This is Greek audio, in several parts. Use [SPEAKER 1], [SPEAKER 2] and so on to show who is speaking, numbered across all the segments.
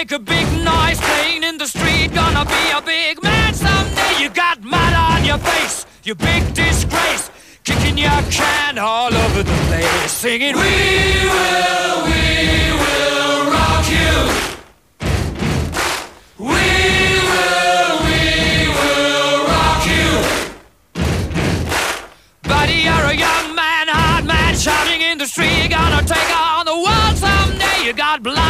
[SPEAKER 1] make a big noise playing in the street. Gonna be a big man someday. You got mud on your face, you big disgrace. Kicking your can all over the place, singing, We will, we will rock you. Shouting in the street. Gonna take on the world someday. You got your face,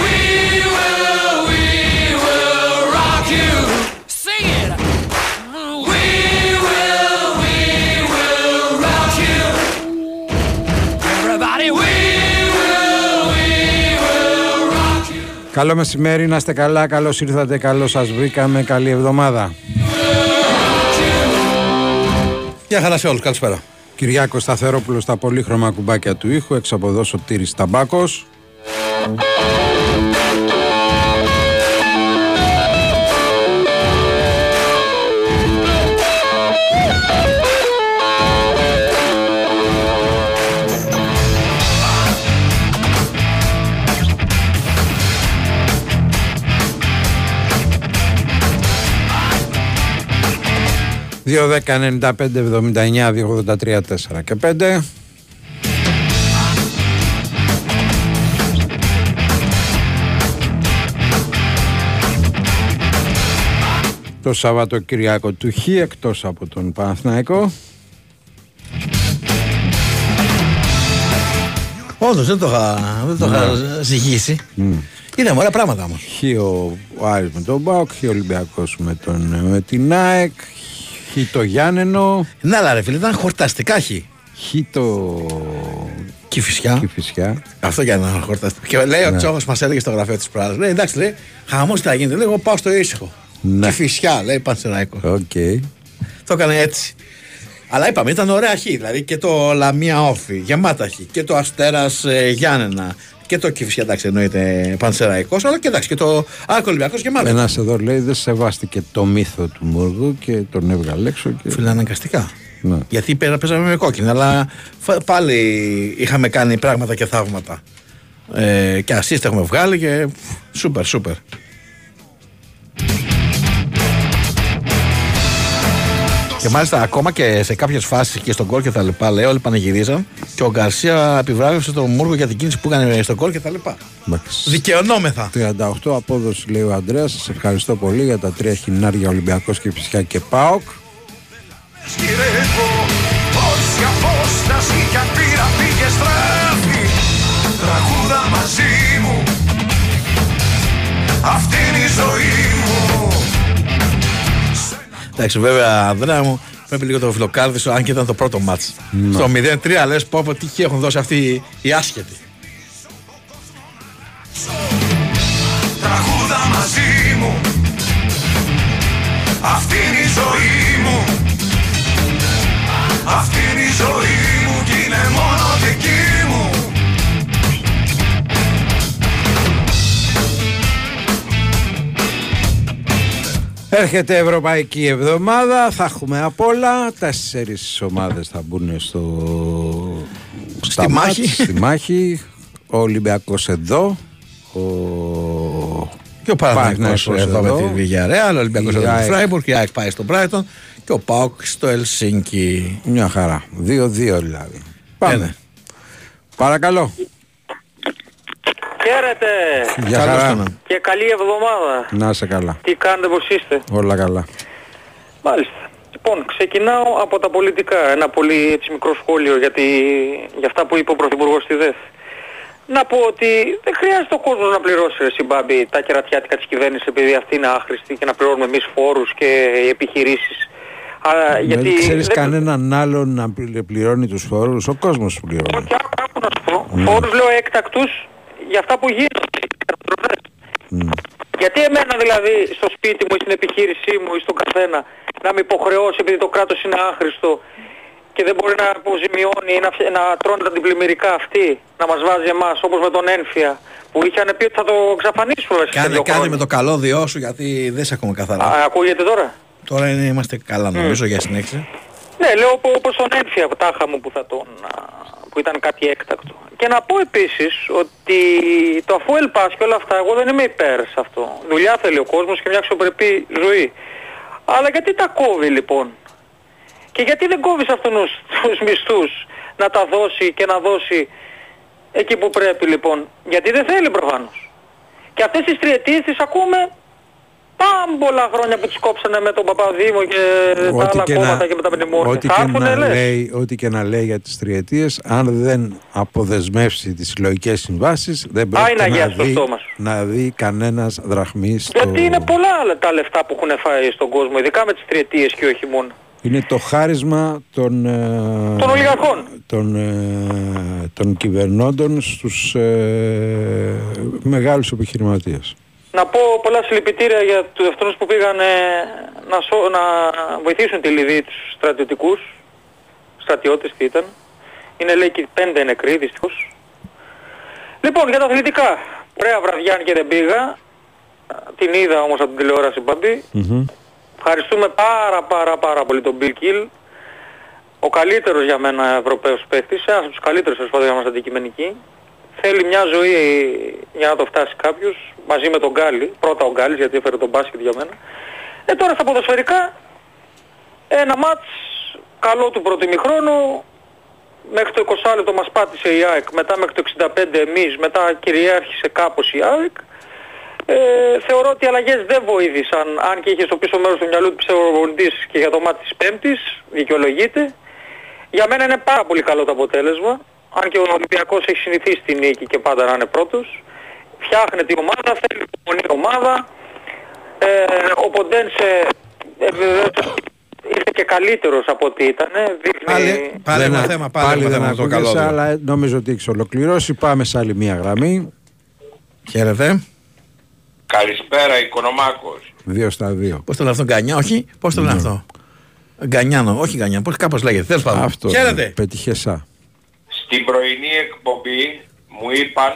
[SPEAKER 1] We will, we will rock you. Sing it. We will, we will rock you. Everybody, we will, we will rock you.
[SPEAKER 2] Καλό μεσημέρι, να είστε καλά, καλώς ήρθατε, καλώς σας βρήκαμε, καλή εβδομάδα.
[SPEAKER 3] Γεια χαρά σε όλους, καλησπέρα.
[SPEAKER 2] Κυριάκος Σταθερόπουλος στα πολύχρωμα κουμπάκια του ήχου, έξω από εδώ Σωτήρης Ταμπάκος. Δύο δέκα, 95, 79, 283, 4 και 5. Το Σαββατοκυριακό του Χ εκτός από τον Παναθηναϊκό.
[SPEAKER 3] Όντως δεν το είχα, δεν το είχα ζυγίσει. Είναι ωραία πράγματα όμως.
[SPEAKER 2] Χ ο, ο Άρης με τον Μπάουκ, Χ ο Ολυμπιακός με, τον, με την ΑΕΚ, Χ το Γιάννενο,
[SPEAKER 3] Ναι, αλλά ρε φίλε, ήταν χορταστικά χ.
[SPEAKER 2] Χ το
[SPEAKER 3] Κηφισιά.
[SPEAKER 2] Κηφισιά.
[SPEAKER 3] Αυτό για να χορταστικά. Και λέει ο Τσόχος μας έλεγε στο γραφείο της πράγματος. Λέει εντάξει, λέει, χαμός τι θα γίνεται. Λέει, εγώ πάω στο ήσυχο.
[SPEAKER 2] Ναι.
[SPEAKER 3] Κηφισιά, λέει, Πανσεραϊκός.
[SPEAKER 2] Οκ.
[SPEAKER 3] Το έκανε έτσι. Αλλά είπαμε, ήταν ωραία χ. Δηλαδή και το Λαμία Όφη, γεμάτα χ. Και το Αστέρας Γιάννενα. Και το Κηφισιά, εντάξει, εννοείται Πανσεραϊκός. Αλλά και εντάξει, και το Άκο Ολυμπιακός γεμάτα.
[SPEAKER 2] Ένας εδώ λέει δεν σεβάστηκε το μύθο του Μούργου και τον έβγαλε έξω. Και...
[SPEAKER 3] Φιλαναγκαστικά.
[SPEAKER 2] Ναι.
[SPEAKER 3] Γιατί πέρα παίζαμε με κόκκινη, αλλά φα- πάλι είχαμε κάνει πράγματα και θαύματα. Ε, και assist έχουμε βγάλει και σούπερ, σούπερ. Και μάλιστα ακόμα και σε κάποιες φάσεις και στον κόλ και τα λοιπά, λέει, όλοι πανηγυρίζαν και ο Γκαρσία επιβράβευσε τον Μούργο για την κίνηση που έκανε στον κόλ και τα λοιπά.
[SPEAKER 2] Εντάξει.
[SPEAKER 3] Δικαιωνόμεθα.
[SPEAKER 2] 38 απόδοση λέει ο Αντρέας Σας ευχαριστώ πολύ για τα τρία χινάρια Ολυμπιακός και φυσικά και ΠΑΟΚ
[SPEAKER 4] Σκυρεύω Όση απόσταση κι αν πήρα πήγε στράφη Τραγούδα μαζί μου Αυτή είναι η ζωή μου
[SPEAKER 3] Εντάξει, βέβαια, Ανδρέα μου, πρέπει λίγο το φιλοκάρδισο, αν και ήταν το πρώτο μάτς. Στο 0-3 λες πω πω τι χ έχουν δώσει αυτοί οι άσχετοι.
[SPEAKER 4] Τραγούδα μαζί μου Αυτή είναι η ζωή μου Αυτή είναι η ζωή μου Κι είναι μόνο
[SPEAKER 2] Έρχεται Ευρωπαϊκή Εβδομάδα Θα έχουμε απ' όλα Τέσσερις ομάδες θα μπουν στο... στα
[SPEAKER 3] μάχη.
[SPEAKER 2] μάτς, Στη μάχη Ο Ολυμπιακός εδώ Ο...
[SPEAKER 3] Και ο Παναθηναϊκός
[SPEAKER 2] Παναθηναϊκός
[SPEAKER 3] εδώ με
[SPEAKER 2] εδώ.
[SPEAKER 3] τη Βιγιαρέα, ο Ολυμπιακός
[SPEAKER 2] Η
[SPEAKER 3] εδώ με τη
[SPEAKER 2] ΑΕΚ.
[SPEAKER 3] Φράιμπουργκ, η ΑΕΚ πάει στο Μπράιτον και ο Πάοκ στο Ελσίνκι.
[SPEAKER 2] Μια χαρά 2-2 δηλαδή Πάμε
[SPEAKER 3] Ένα.
[SPEAKER 2] Παρακαλώ
[SPEAKER 5] Χαίρετε
[SPEAKER 2] Γεια
[SPEAKER 3] Καλώς
[SPEAKER 2] χαρά
[SPEAKER 3] το να.
[SPEAKER 5] και καλή εβδομάδα.
[SPEAKER 2] Να είσαι καλά
[SPEAKER 5] Τι κάνετε, πώς είστε;
[SPEAKER 2] Όλα καλά
[SPEAKER 5] Μάλιστα. Λοιπόν, ξεκινάω από τα πολιτικά. Ένα πολύ έτσι, μικρό σχόλιο για, τη... για αυτά που είπε ο Πρωθυπουργός στη ΔΕΘ. Να πω ότι δεν χρειάζεται ο κόσμος να πληρώσει ρε Συμπάμπη τα κερατιάτικα της κυβέρνησης επειδή αυτή είναι άχρηστη και να πληρώνουμε εμείς φόρους και οι επιχειρήσεις. Α, γιατί
[SPEAKER 2] Δεν ξέρεις
[SPEAKER 5] δεν-
[SPEAKER 2] κανέναν άλλον να πλη- πληρώνει τους φόρους Ο κόσμος τους πληρώνει
[SPEAKER 5] Όχι, άκου, άκου να σου πω. Φόρους λέω έκτακτους για αυτά που γίνονται. Γιατί εμένα δηλαδή στο σπίτι μου ή στην επιχείρησή μου ή στον καθένα να με υποχρεώσει επειδή το κράτος είναι άχρηστο και δεν μπορεί να αποζημιώνει ή να, φυ- να τρώνε τα αντιπλημμυρικά αυτοί, να μας βάζει εμάς όπως με τον Ένφια που είχαν πει ότι θα το εξαφανίσουμε μέσα σε
[SPEAKER 3] Κάνε,
[SPEAKER 5] δύο
[SPEAKER 3] κάνε
[SPEAKER 5] χρόνια.
[SPEAKER 3] με το καλώδιό σου γιατί δεν σε ακούμε καθαρά.
[SPEAKER 5] Α, ακούγεται τώρα;
[SPEAKER 3] Τώρα είναι, είμαστε καλά νομίζω για συνέχιση.
[SPEAKER 5] Ναι, λέω οπο- όπως τον Ένφια τάχα μου που, θα τον, α, που ήταν κάτι έκτακτο. Και να πω επίσης ότι το αφού πας και όλα αυτά, εγώ δεν είμαι υπέρ σε αυτό. Δουλειά θέλει ο κόσμος και μια αξιοπρεπή ζωή. Αλλά γιατί τα κόβει λοιπόν; Και γιατί δεν κόβεις αυτούς τους μισθούς να τα δώσει και να δώσει εκεί που πρέπει λοιπόν; Γιατί δεν θέλει προφανώς. Και αυτές τις τριετίες τις ακούμε πάμπολα χρόνια που τις κόψανε με τον Παπαδήμο και τα άλλα κόμματα και με τα μνημόνια.
[SPEAKER 2] ό,τι
[SPEAKER 5] Θα
[SPEAKER 2] και
[SPEAKER 5] έρθουνε
[SPEAKER 2] να
[SPEAKER 5] λες.
[SPEAKER 2] λέει, ό,τι και να λέει για τις τριετίες, αν δεν αποδεσμεύσει τις συλλογικές συμβάσεις, δεν
[SPEAKER 5] είναι
[SPEAKER 2] πρέπει να
[SPEAKER 5] αγιάσει το
[SPEAKER 2] δει,
[SPEAKER 5] στόμας σου.
[SPEAKER 2] να δει κανένας δραχμή στο...
[SPEAKER 5] Γιατί είναι πολλά άλλα τα λεφτά που έχουν φάει στον κόσμο, ειδικά με τις τριετίες και όχι μόνο.
[SPEAKER 2] Είναι το χάρισμα των, ε,
[SPEAKER 5] Των ολιγαρχών.
[SPEAKER 2] των, ε, των κυβερνώντων στους ε, μεγάλους επιχειρηματίες.
[SPEAKER 5] Να πω πολλά συλληπιτήρια για τους αυτούς που πήγαν ε, να, σω- να βοηθήσουν τη Λιβύη τους στρατιωτικούς, στρατιώτες τι ήταν. Είναι λέει και πέντε νεκροί δυστυχώς. Λοιπόν, για τα αθλητικά. Ωραία βραδιά αν και δεν πήγα. Την είδα όμως από την τηλεόραση Μπαμπή.
[SPEAKER 2] Μμμ.
[SPEAKER 5] Ευχαριστούμε πάρα πάρα πάρα πολύ τον Bill Kill. Ο καλύτερος για μένα Ευρωπαίος παίχτης, ένας από τους καλύτερους τέλος πάντων για μας αντικειμενική. Θέλει μια ζωή για να το φτάσει κάποιος, μαζί με τον Γκάλι, πρώτα ο Γκάλης γιατί έφερε τον μπάσκετ για μένα. Ε τώρα στα ποδοσφαιρικά, ένα μάτς καλό του πρώτου ημιχρόνου, μέχρι το 20 λεπτό μας πάτησε η ΑΕΚ, μετά μέχρι το 65 εμείς, μετά κυριάρχησε κάπως η ΑΕΚ. Ε, θεωρώ ότι οι αλλαγές δεν βοήθησαν, αν και είχε στο πίσω μέρος του μυαλού του πιστεύω ο προπονητής και για το μάτι της Πέμπτης, δικαιολογείται. Για μένα είναι πάρα πολύ καλό το αποτέλεσμα, αν και ο Ολυμπιακός έχει συνηθίσει τη νίκη και πάντα να είναι πρώτος. Φτιάχνεται η ομάδα, θέλει υπομονή η ομάδα. Ε, ο Ποντένσε ε, βεβαίως, ήρθε και καλύτερος από ό,τι ήταν. Δείχνει...
[SPEAKER 3] Πάλι, πάλι
[SPEAKER 2] Δεν
[SPEAKER 3] ένα
[SPEAKER 2] α-
[SPEAKER 3] θέμα, πάλι, ένα
[SPEAKER 2] δεν
[SPEAKER 3] θέμα με το
[SPEAKER 2] ακούγεσαι,
[SPEAKER 3] καλό.
[SPEAKER 2] αλλά νομίζω ότι έχεις ολοκληρώσει. Πάμε σε άλλη μία γραμμή.
[SPEAKER 3] Χαίρετε.
[SPEAKER 6] Καλησπέρα, Οικονομάκος.
[SPEAKER 2] Δύο στα δύο.
[SPEAKER 3] Πώς το λένε αυτό, Γκανιά, όχι; Πώς το λένε αυτό; Γκανιάνο, όχι Γκανιάνο, πώς κάπως λέγεται. Τέλος πάντων.
[SPEAKER 2] Αυτό.
[SPEAKER 3] Χαίρετε.
[SPEAKER 2] Πετυχεσά.
[SPEAKER 6] Στην πρωινή εκπομπή μου είπαν,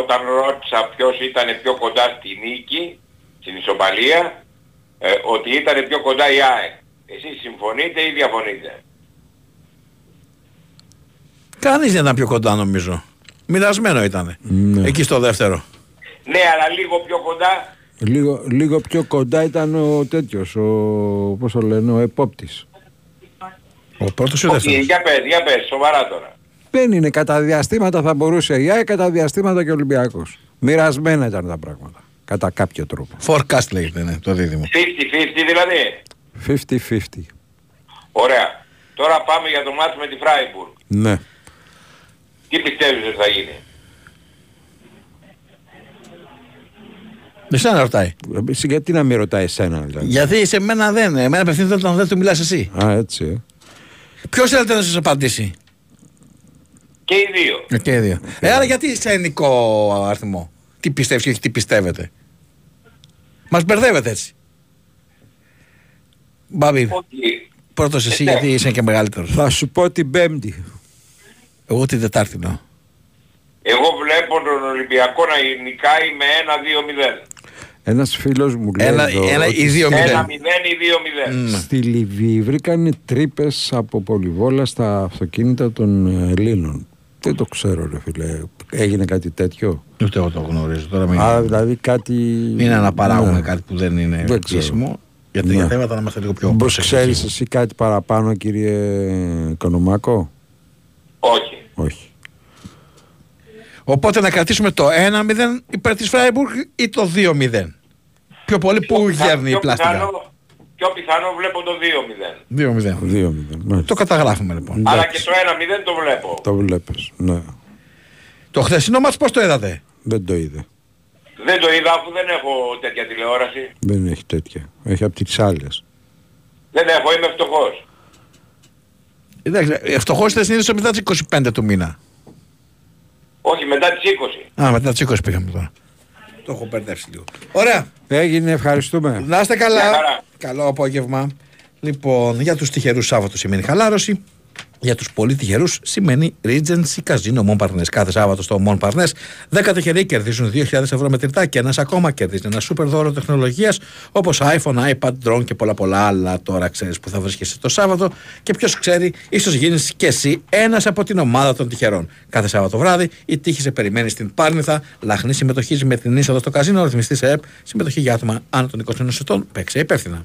[SPEAKER 6] όταν ρώτησα ποιος ήταν πιο κοντά στη νίκη, στην ισοπαλία, ε, ότι ήταν πιο κοντά η ΑΕΚ. Εσείς συμφωνείτε ή διαφωνείτε;
[SPEAKER 3] Κανείς δεν ήταν πιο κοντά νομίζω. Μοιρασμένο ήταν.
[SPEAKER 2] Ναι.
[SPEAKER 3] Εκεί στο δεύτερο.
[SPEAKER 6] Ναι, αλλά λίγο πιο κοντά.
[SPEAKER 2] Λίγο, λίγο πιο κοντά ήταν ο τέτοιος, ο, πώς το λένε, ο επόπτης.
[SPEAKER 3] Ο πρώτος ή ο
[SPEAKER 6] Όχι,
[SPEAKER 3] δεύτερος;
[SPEAKER 6] για πες, για πες, σοβαρά τώρα.
[SPEAKER 2] Δεν είναι κατά διαστήματα θα μπορούσε η ΑΕΚ, κατά διαστήματα και ο Ολυμπιακός. Μοιρασμένα ήταν τα πράγματα. Κατά κάποιο τρόπο.
[SPEAKER 3] Forecast λέγεται ναι, το δίδυμο.
[SPEAKER 6] 50-50 δηλαδή.
[SPEAKER 2] 50-50.
[SPEAKER 6] Ωραία. Τώρα πάμε για το μάτς με τη Φράιμπουργκ.
[SPEAKER 2] Ναι.
[SPEAKER 6] Τι πιστεύεις ότι θα γίνει;
[SPEAKER 3] Δεν σε ρωτάει.
[SPEAKER 2] Εσύ γιατί να μην ρωτάει εσένα δηλαδή;
[SPEAKER 3] Γιατί σε μένα δεν. Εμένα απευθύνεται όταν δεν του μιλάς εσύ.
[SPEAKER 2] Α, έτσι. ε.
[SPEAKER 3] Ποιος θέλετε να σας απαντήσει;
[SPEAKER 6] Και οι δύο.
[SPEAKER 3] Και οι δύο. Ε, άρα γιατί σε ενικό αριθμό; Τι πιστεύεις και όχι τι πιστεύετε; Μας μπερδεύετε έτσι. Μπάμπη,
[SPEAKER 6] Όχι.
[SPEAKER 3] πρώτος εσύ
[SPEAKER 6] Ε, ναι.
[SPEAKER 3] γιατί είσαι και μεγαλύτερος.
[SPEAKER 2] Θα σου πω την Πέμπτη.
[SPEAKER 3] Εγώ την Τετάρτη εννοώ.
[SPEAKER 6] Εγώ βλέπω τον Ολυμπιακό να νικάει με 1-2-0.
[SPEAKER 2] Ένας φίλος μου λέει
[SPEAKER 3] Ένα,
[SPEAKER 2] εδώ
[SPEAKER 3] ένα
[SPEAKER 2] ότι
[SPEAKER 3] ή δύο
[SPEAKER 6] 1-0
[SPEAKER 3] μηδέν.
[SPEAKER 6] ή 2-0.
[SPEAKER 2] στη Λιβύη βρήκαν τρύπες από πολυβόλα στα αυτοκίνητα των Ελλήνων. Δεν το ξέρω ρε φίλε. Έγινε κάτι τέτοιο;
[SPEAKER 3] Ούτε εγώ το γνωρίζω. Τώρα μην...
[SPEAKER 2] Άρα δηλαδή κάτι...
[SPEAKER 3] είναι να παράγουμε
[SPEAKER 2] Ναι.
[SPEAKER 3] κάτι που δεν είναι
[SPEAKER 2] Δεν ξέρω.
[SPEAKER 3] κρίσιμο. Για
[SPEAKER 2] Ναι.
[SPEAKER 3] τέτοια θέματα να είμαστε λίγο πιο
[SPEAKER 2] Πώς
[SPEAKER 3] προσεκτικοί.
[SPEAKER 2] ξέρεις εσύ κάτι παραπάνω κύριε Οικονομάκο.
[SPEAKER 6] Όχι.
[SPEAKER 2] Όχι.
[SPEAKER 3] Οπότε να κρατήσουμε το 1-0 υπέρ της Φράιμπουργκ ή το 2-0. Πιο πολύ που
[SPEAKER 6] Πιο
[SPEAKER 3] γέρνει η
[SPEAKER 6] πιο
[SPEAKER 3] πλάστικα.
[SPEAKER 6] πιθανό- Πιο πιθανό βλέπω το 2-0.
[SPEAKER 3] 2-0.
[SPEAKER 2] Δύο μηδέν. μάλιστα.
[SPEAKER 3] Το καταγράφουμε λοιπόν.
[SPEAKER 6] Αλλά
[SPEAKER 2] Εντάξει.
[SPEAKER 6] και το 1-0 το βλέπω.
[SPEAKER 2] Το βλέπεις. Ναι.
[SPEAKER 3] Το χθεσινό μας πώς το είδατε;
[SPEAKER 2] Δεν το είδε.
[SPEAKER 6] Δεν το είδα αφού δεν έχω τέτοια τηλεόραση.
[SPEAKER 2] Δεν έχει τέτοια. Έχει από τις άλλες.
[SPEAKER 6] Δεν έχω, είμαι φτωχός.
[SPEAKER 3] Εντάξει, ευτυχώς είστε συνήθως μετά τις 25 του μήνα.
[SPEAKER 6] Όχι, μετά τις 20.
[SPEAKER 3] Α, μετά τις 20 πήγαμε τώρα. Το έχω μπερδέψει λίγο. Ωραία.
[SPEAKER 2] Έγινε, ευχαριστούμε.
[SPEAKER 3] Να είστε καλά.
[SPEAKER 6] Γεια χαρά.
[SPEAKER 3] Καλό απόγευμα. Λοιπόν, για τους τυχερούς Σάββατο σημαίνει χαλάρωση. Για τους πολύ τυχερούς σημαίνει Regency Casino Montparnasse. Κάθε Σάββατο στο Montparnasse 10 τυχεροί κερδίζουν 2.000 ευρώ μετρητά και ένας ακόμα κερδίζει ένα σούπερ δώρο τεχνολογίας όπως iPhone, iPad, drone και πολλά πολλά άλλα. Τώρα ξέρεις που θα βρίσκεσαι το Σάββατο και ποιος ξέρει, ίσως γίνεις και εσύ ένας από την ομάδα των τυχερών. Κάθε Σάββατο βράδυ η τύχη σε περιμένει στην Πάρνηθα. Λαχνή συμμετοχής με την είσοδο στο καζίνο, ρυθμιστής σε ΕΠ. Συμμετοχή για άτομα άνω των 21 ετών. Παίξε υπεύθυνα.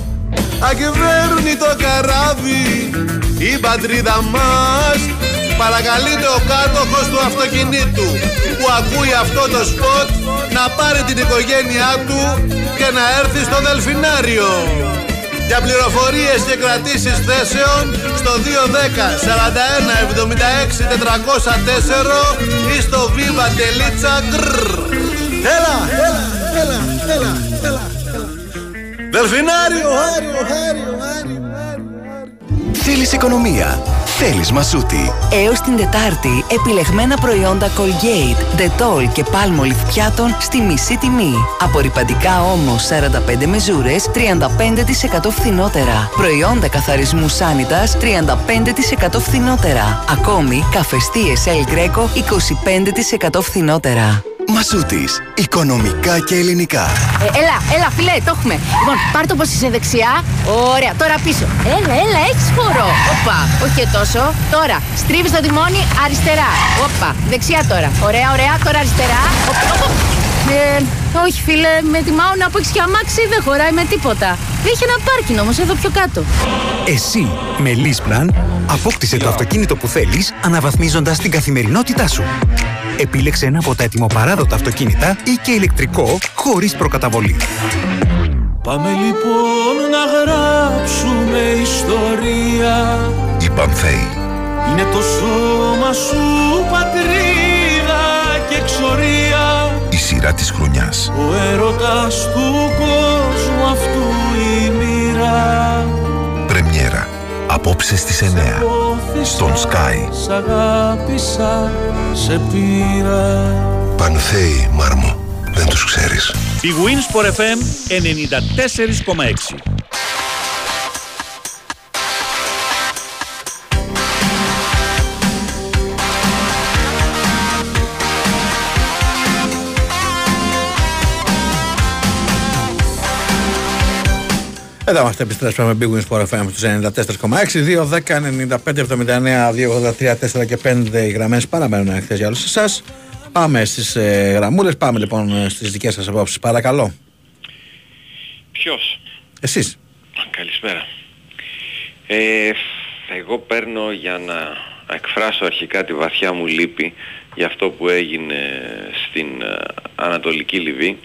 [SPEAKER 4] Ακυβέρνει το καράβι η πατρίδα μας Παρακαλείται ο κάτοχος του αυτοκινήτου που ακούει αυτό το σποτ να πάρει την οικογένειά του και να έρθει στο Δελφινάριο. Για πληροφορίες και κρατήσεις θέσεων στο 210 41 76 404 ή στο viva τελίτσα Έλα, έλα, έλα, έλα, έλα. Δελφινάριο, Άριο, Άριο, Άριο.
[SPEAKER 7] Θέλεις οικονομία. Θέλεις μασούτη.
[SPEAKER 8] Έως την Τετάρτη, επιλεγμένα προϊόντα Colgate, Dettol και Palmolive πιάτων στη μισή τιμή. Απορριπαντικά όμως 45 μεζούρες, 35% φθηνότερα. Προϊόντα καθαρισμού Sanitas, 35% φθηνότερα. Ακόμη, καφεστίες El Greco, 25% φθηνότερα.
[SPEAKER 7] Μασούτης. Οικονομικά και ελληνικά.
[SPEAKER 9] Ε, έλα, έλα, φιλέ, το έχουμε. Λοιπόν, πάρ το πως είσαι δεξιά. Ωραία, τώρα πίσω. Έλα, έλα, έχεις χώρο. Όπα, όχι και τόσο. Τώρα, στρίβεις το τιμόνι αριστερά. Όπα, δεξιά τώρα. Ωραία, ωραία, τώρα αριστερά. Όπα, όπα. Ε, όχι φίλε, με τιμάω να πω έχεις και αμάξι δεν χωράει με τίποτα. Έχει ένα πάρκινγκ όμως εδώ πιο κάτω.
[SPEAKER 7] Εσύ, με Leaseplan, απόκτησε το αυτοκίνητο που θέλεις αναβαθμίζοντας την καθημερινότητά σου. Επίλεξε ένα από τα ετοιμοπαράδοτα αυτοκίνητα ή και ηλεκτρικό χωρίς προκαταβολή.
[SPEAKER 4] Πάμε λοιπόν να γράψουμε ιστορία
[SPEAKER 7] Η Πανθέη.
[SPEAKER 4] Είναι το σώμα σου πατρίδα και εξορία
[SPEAKER 7] Η σειρά της χρονιάς.
[SPEAKER 4] Ο έρωτας του κόσμου αυτού η μοίρα
[SPEAKER 7] Πρεμιέρα. Απόψε στις 9. Στον Sky.
[SPEAKER 4] Σ' αγάπησα, σε πήρα
[SPEAKER 7] Πανθέη, Μάρμο. Δεν τους ξέρεις.
[SPEAKER 10] Η Winsport FM 94,6
[SPEAKER 3] Εδώ είμαστε, επιστρέψαμε Big Wins for FM στους 94,6 2, 10, 95, 79, 2, 83, 4 και 5 οι γραμμές παραμένουν ανοιχτές για όλους εσάς. Πάμε στις ε, γραμμούλες, πάμε λοιπόν ε, στις δικές σας απόψεις. Παρακαλώ.
[SPEAKER 11] Ποιος;
[SPEAKER 3] Εσείς.
[SPEAKER 11] Καλησπέρα. Ε, εγώ παίρνω για να εκφράσω αρχικά τη βαθιά μου λύπη για αυτό που έγινε στην ε, Ανατολική Λιβύη.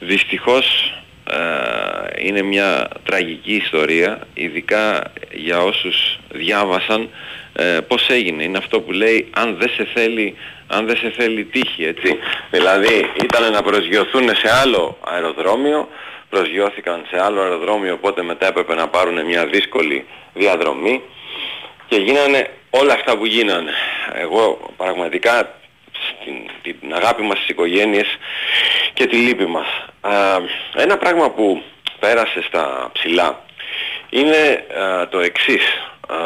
[SPEAKER 11] Δυστυχώς ε, είναι μια τραγική ιστορία, ειδικά για όσους διάβασαν ε, πώς έγινε. Είναι αυτό που λέει αν δεν σε θέλει, αν δεν σε θέλει τύχη, έτσι. Δηλαδή ήταν να προσγειωθούν σε άλλο αεροδρόμιο, προσγειώθηκαν σε άλλο αεροδρόμιο, οπότε μετά έπρεπε να πάρουν μια δύσκολη διαδρομή και γίνανε όλα αυτά που γίνανε. Εγώ πραγματικά στην, την αγάπη μας στις οικογένειες και τη λύπη μας. Α, ένα πράγμα που πέρασε στα ψηλά είναι α, το εξής. Α,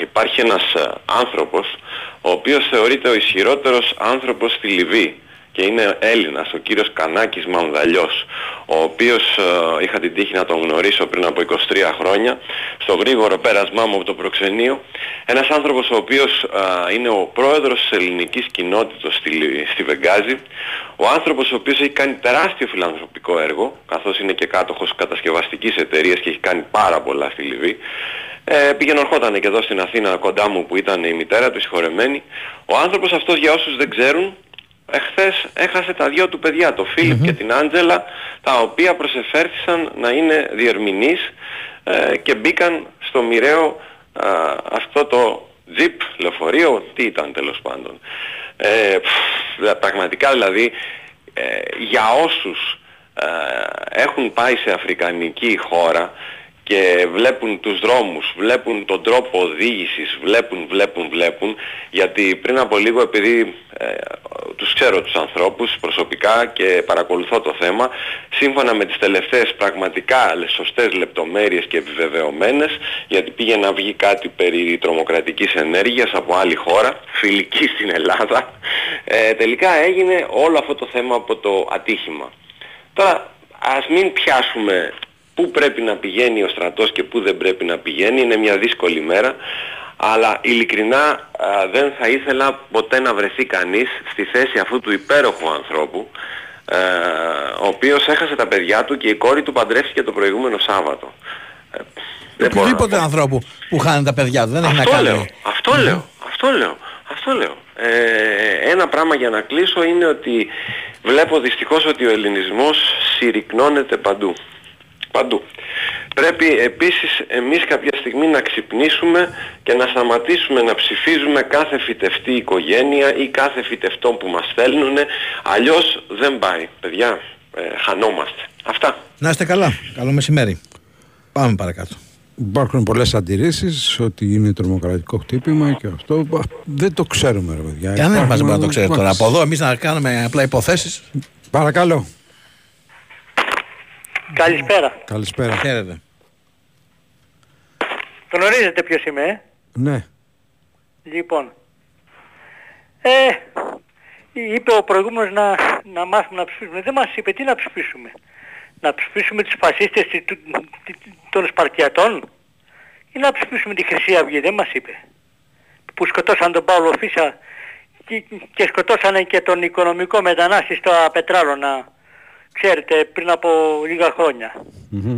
[SPEAKER 11] υπάρχει ένας α, άνθρωπος ο οποίος θεωρείται ο ισχυρότερος άνθρωπος στη Λιβύη και και είναι Έλληνας, ο κύριος Κανάκης Μανδαλιός, ο οποίος ε, είχα την τύχη να τον γνωρίσω πριν από 23 χρόνια, στο γρήγορο πέρασμά μου από το προξενείο, ένας άνθρωπος ο οποίος ε, είναι ο πρόεδρος της ελληνικής κοινότητας στη, στη Βεγγάζη, ο άνθρωπος ο οποίος έχει κάνει τεράστιο φιλανθρωπικό έργο, καθώς είναι και κάτοχος κατασκευαστικής εταιρείας και έχει κάνει πάρα πολλά στη Λιβύη, ε, πήγαινε ορχόταν και εδώ στην Αθήνα κοντά μου που ήταν η μητέρα του συγχωρεμένη. Ο άνθρωπος αυτός για όσους δεν ξέρουν εχθές έχασε τα δυο του παιδιά, το φιλιπ και την Άντζελα, τα οποία προσεφέρθησαν να είναι διερμηνείς ε, και μπήκαν στο μοιραίο ε, αυτό το τζιπ, λεωφορείο, τι ήταν τέλος πάντων. Ε, πφ, πραγματικά δηλαδή ε, για όσους ε, έχουν πάει σε αφρικανική χώρα και βλέπουν τους δρόμους, βλέπουν τον τρόπο οδήγησης, βλέπουν, βλέπουν, βλέπουν, γιατί πριν από λίγο επειδή ε, τους ξέρω τους ανθρώπους προσωπικά και παρακολουθώ το θέμα, σύμφωνα με τις τελευταίες πραγματικά σωστές λεπτομέρειες και επιβεβαιωμένες, γιατί πήγε να βγει κάτι περί τρομοκρατικής ενέργειας από άλλη χώρα, φιλική στην Ελλάδα, ε, τελικά έγινε όλο αυτό το θέμα από το ατύχημα. Τώρα, ας μην πιάσουμε πού πρέπει να πηγαίνει ο στρατός και πού δεν πρέπει να πηγαίνει. Είναι μια δύσκολη μέρα. Αλλά ειλικρινά α, δεν θα ήθελα ποτέ να βρεθεί κανείς στη θέση αυτού του υπέροχου ανθρώπου ε, ο οποίος έχασε τα παιδιά του και η κόρη του παντρεύτηκε το προηγούμενο Σάββατο. Ε, δεν μπορώ να
[SPEAKER 3] Οποιοδήποτε
[SPEAKER 11] πω.
[SPEAKER 3] ανθρώπου που χάνει τα παιδιά του. Δεν έχει να
[SPEAKER 11] Αυτό
[SPEAKER 3] κάνει.
[SPEAKER 11] λέω, αυτό λέω, αυτό λέω, αυτό λέω. Ε, ένα πράγμα για να κλείσω είναι ότι βλέπω δυστυχώς ότι ο ελληνισμός συρρυκνώνεται παντού. Παντού. Πρέπει επίσης εμείς κάποια στιγμή να ξυπνήσουμε και να σταματήσουμε να ψηφίζουμε κάθε φυτευτή οικογένεια ή κάθε φυτευτό που μας στέλνουν. Αλλιώς δεν πάει. Παιδιά, ε, χανόμαστε. Αυτά.
[SPEAKER 3] Να είστε καλά. Καλό μεσημέρι. Πάμε παρακάτω.
[SPEAKER 2] Υπάρχουν πολλές αντιρρήσεις ότι είναι τρομοκρατικό χτύπημα και αυτό. Α, Δεν το ξέρουμε, ρε παιδιά.
[SPEAKER 3] Και αν δεν
[SPEAKER 2] Υπάρχουν-
[SPEAKER 3] μας μπορεί να το ξέρει τώρα.
[SPEAKER 2] Εντάξει.
[SPEAKER 3] Από εδώ εμείς να κάνουμε απλά υποθέσεις.
[SPEAKER 2] Παρακαλώ.
[SPEAKER 12] Καλησπέρα.
[SPEAKER 2] Καλησπέρα.
[SPEAKER 3] Χαίρετε.
[SPEAKER 12] Γνωρίζετε ποιος είμαι, ε;
[SPEAKER 2] Ναι.
[SPEAKER 12] Λοιπόν. Ε, είπε ο προηγούμενος να, να μάθουμε να ψηφίσουμε. Δεν μας είπε τι να ψηφίσουμε. Να ψηφίσουμε τους φασίστες τη- του- τη- των Σπαρτιατών ή να ψηφίσουμε τη Χρυσή Αυγή. Δεν μας είπε. Που σκοτώσαν τον Παύλο Φίσα και, και σκοτώσανε και τον οικονομικό μετανάστη στο Πετράλωνα. Ξέρετε, πριν από λίγα χρόνια.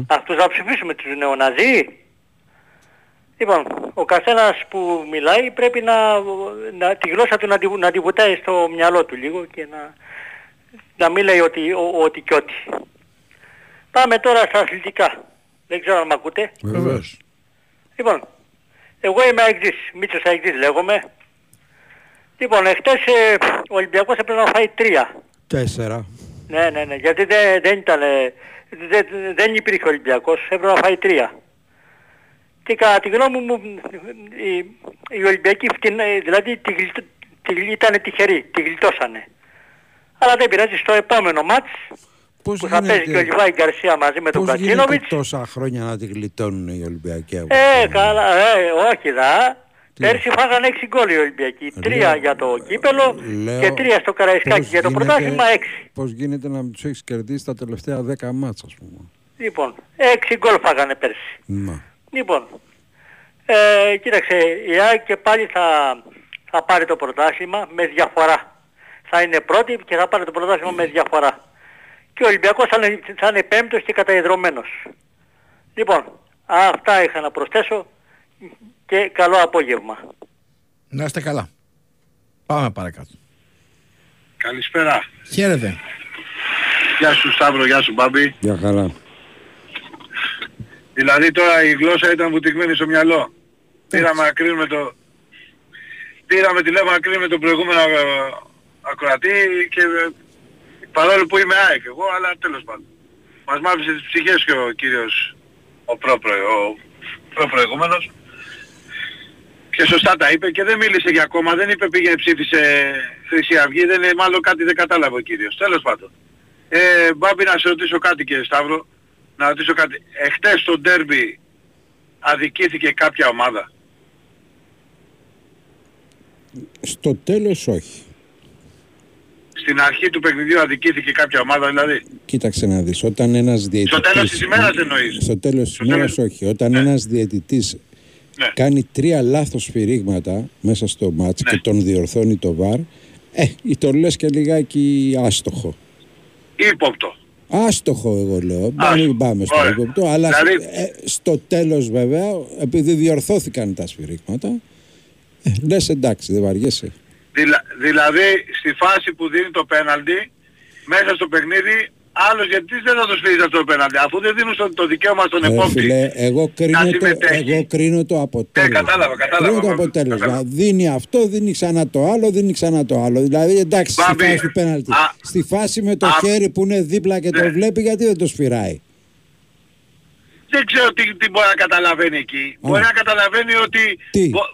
[SPEAKER 12] Αυτούς να ψηφίσουμε τους νεοναζί. Λοιπόν, ο καθένας που μιλάει πρέπει να, να τη γλώσσα του να τη, να τη βουτάει στο μυαλό του λίγο και να, να μην λέει ότι, ο- ότι και ότι. Πάμε τώρα στα αθλητικά. Δεν ξέρω αν με ακούτε.
[SPEAKER 2] Βεβαίως.
[SPEAKER 12] Λοιπόν, εγώ είμαι αεξής, Μίτσος αεξής λέγομαι. Λοιπόν, εχθές ε, ο Ολυμπιακός έπρεπε να φάει τρία.
[SPEAKER 2] Τέσσερα.
[SPEAKER 12] Ναι, ναι, ναι, γιατί δεν, δεν ήταν, ε, δεν, δεν υπήρχε Ολυμπιακός, έπρεπε να φάει τρία. Και κατά τη γνώμη μου, οι, οι Ολυμπιακοί φτηνά- δηλαδή τη, γλιτ- τη, ήταν τυχεροί, τη γλιτώσανε. Αλλά δεν πειράζει, στο επόμενο μάτς
[SPEAKER 2] Πώς
[SPEAKER 12] που θα
[SPEAKER 2] γίνεται-
[SPEAKER 12] παίζει και ο Λιβάη Γκαρσία μαζί με τον
[SPEAKER 2] Πώς γίνεται
[SPEAKER 12] Κατσίνοβιτς.
[SPEAKER 2] τόσα χρόνια να τη γλιτώνουν οι Ολυμπιακοί από
[SPEAKER 12] Ε, καλά, ε, όχι δα. Πέρσι φάγανε 6 γκολ οι Ολυμπιακοί. Τρία για το κύπελο
[SPEAKER 2] Λέω,
[SPEAKER 12] και τρία στο Καραϊσκάκι
[SPEAKER 2] πώς
[SPEAKER 12] για το
[SPEAKER 2] γίνεται-
[SPEAKER 12] πρωτάθλημα 6.
[SPEAKER 2] Πώς γίνεται να τους έχεις κερδίσει τα τελευταία δέκα μάτσα, ας πούμε.
[SPEAKER 12] Λοιπόν, 6 γκολ φάγανε πέρσι.
[SPEAKER 2] Να.
[SPEAKER 12] Λοιπόν, ε, κοίταξε, η ΑΕΚ και πάλι θα, θα πάρει το πρωτάθλημα με διαφορά. Θα είναι πρώτη και θα πάρει το πρωτάθλημα με διαφορά. Και ο Ολυμπιακός θα είναι, θα είναι πέμπτος και καταϊδρωμένος. Λοιπόν, αυτά είχα να προσθέσω και καλό απόγευμα.
[SPEAKER 3] Να είστε καλά. Πάμε παρακάτω.
[SPEAKER 13] Καλησπέρα.
[SPEAKER 3] Χαίρετε.
[SPEAKER 13] Γεια σου Σταύρο, γεια σου Μπάμπη.
[SPEAKER 2] Για χαρά.
[SPEAKER 13] Δηλαδή τώρα η γλώσσα ήταν βουτυγμένη στο μυαλό. Πήραμε να κρίνουμε το... Πήραμε τηλέφωνο να κρίνουμε τον προηγούμενο ε, ακροατή και ε, παρόλο που είμαι ΑΕΚ εγώ, αλλά τέλος πάντων. Μας μάθησε τις ψυχές και ο κύριος ο πρόπρο, ο προπροηγούμενος. Και σωστά τα είπε και δεν μίλησε για κόμμα, δεν είπε πήγαινε ψήφισε Χρυσή Αυγή, δεν είναι μάλλον κάτι δεν κατάλαβε ο κύριος. Τέλος πάντων. Ε, Μπάμπη να σε ρωτήσω κάτι κύριε Σταύρο, να ρωτήσω κάτι. Εχθές στο ντέρμπι αδικήθηκε κάποια ομάδα;
[SPEAKER 2] Στο τέλος όχι.
[SPEAKER 13] στην αρχή του παιχνιδιού αδικήθηκε κάποια ομάδα δηλαδή;
[SPEAKER 2] Κοίταξε να δεις, όταν ένας διαιτητής...
[SPEAKER 13] Στο τέλος της ημέρας εννοείς.
[SPEAKER 2] Στο τέλος της ημέρας όχι. Όταν ένας διαιτητής
[SPEAKER 13] Ναι.
[SPEAKER 2] κάνει τρία λάθος σφυρίγματα μέσα στο μάτς και τον διορθώνει το βαρ, ε, το λες και λιγάκι άστοχο.
[SPEAKER 13] Ύποπτο.
[SPEAKER 2] Άστοχο εγώ λέω, να μην πάμε στο
[SPEAKER 13] Ωραία.
[SPEAKER 2] ύποπτο, αλλά
[SPEAKER 13] Δηλαδή-
[SPEAKER 2] ε, στο τέλος βέβαια, επειδή διορθώθηκαν τα σφυρίγματα, ε, λες εντάξει δεν βαριέσαι.
[SPEAKER 13] Δηλα- δηλαδή στη φάση που δίνει το πέναλτι μέσα στο παιχνίδι άλλος γιατί δεν θα το σφυρίζει αυτό το πέναλτι αφού δεν δίνουν στο- το δικαίωμα στον
[SPEAKER 2] Ε,
[SPEAKER 13] επόπτη.
[SPEAKER 2] φίλε, εγώ κρίνω, το,
[SPEAKER 13] συμμετέχει.
[SPEAKER 2] εγώ κρίνω το αποτέλεσμα.
[SPEAKER 13] Ε, κατάλαβα, κατάλαβα,
[SPEAKER 2] Κρίνω το
[SPEAKER 13] βέβαια,
[SPEAKER 2] αποτέλεσμα.
[SPEAKER 13] κατάλαβα.
[SPEAKER 2] Δίνει αυτό, δίνει ξανά το άλλο, δίνει ξανά το άλλο. Δηλαδή, εντάξει, στη
[SPEAKER 13] Μπάμπη,
[SPEAKER 2] φάση του πέναλτι.
[SPEAKER 13] α,
[SPEAKER 2] Στη φάση με το
[SPEAKER 13] α,
[SPEAKER 2] χέρι που είναι δίπλα και το βλέπει, γιατί δεν το σφυράει;
[SPEAKER 13] Δεν ξέρω τι, τι μπορεί να καταλαβαίνει εκεί. Μπορεί να καταλαβαίνει ότι
[SPEAKER 2] Τι;
[SPEAKER 13] μπο-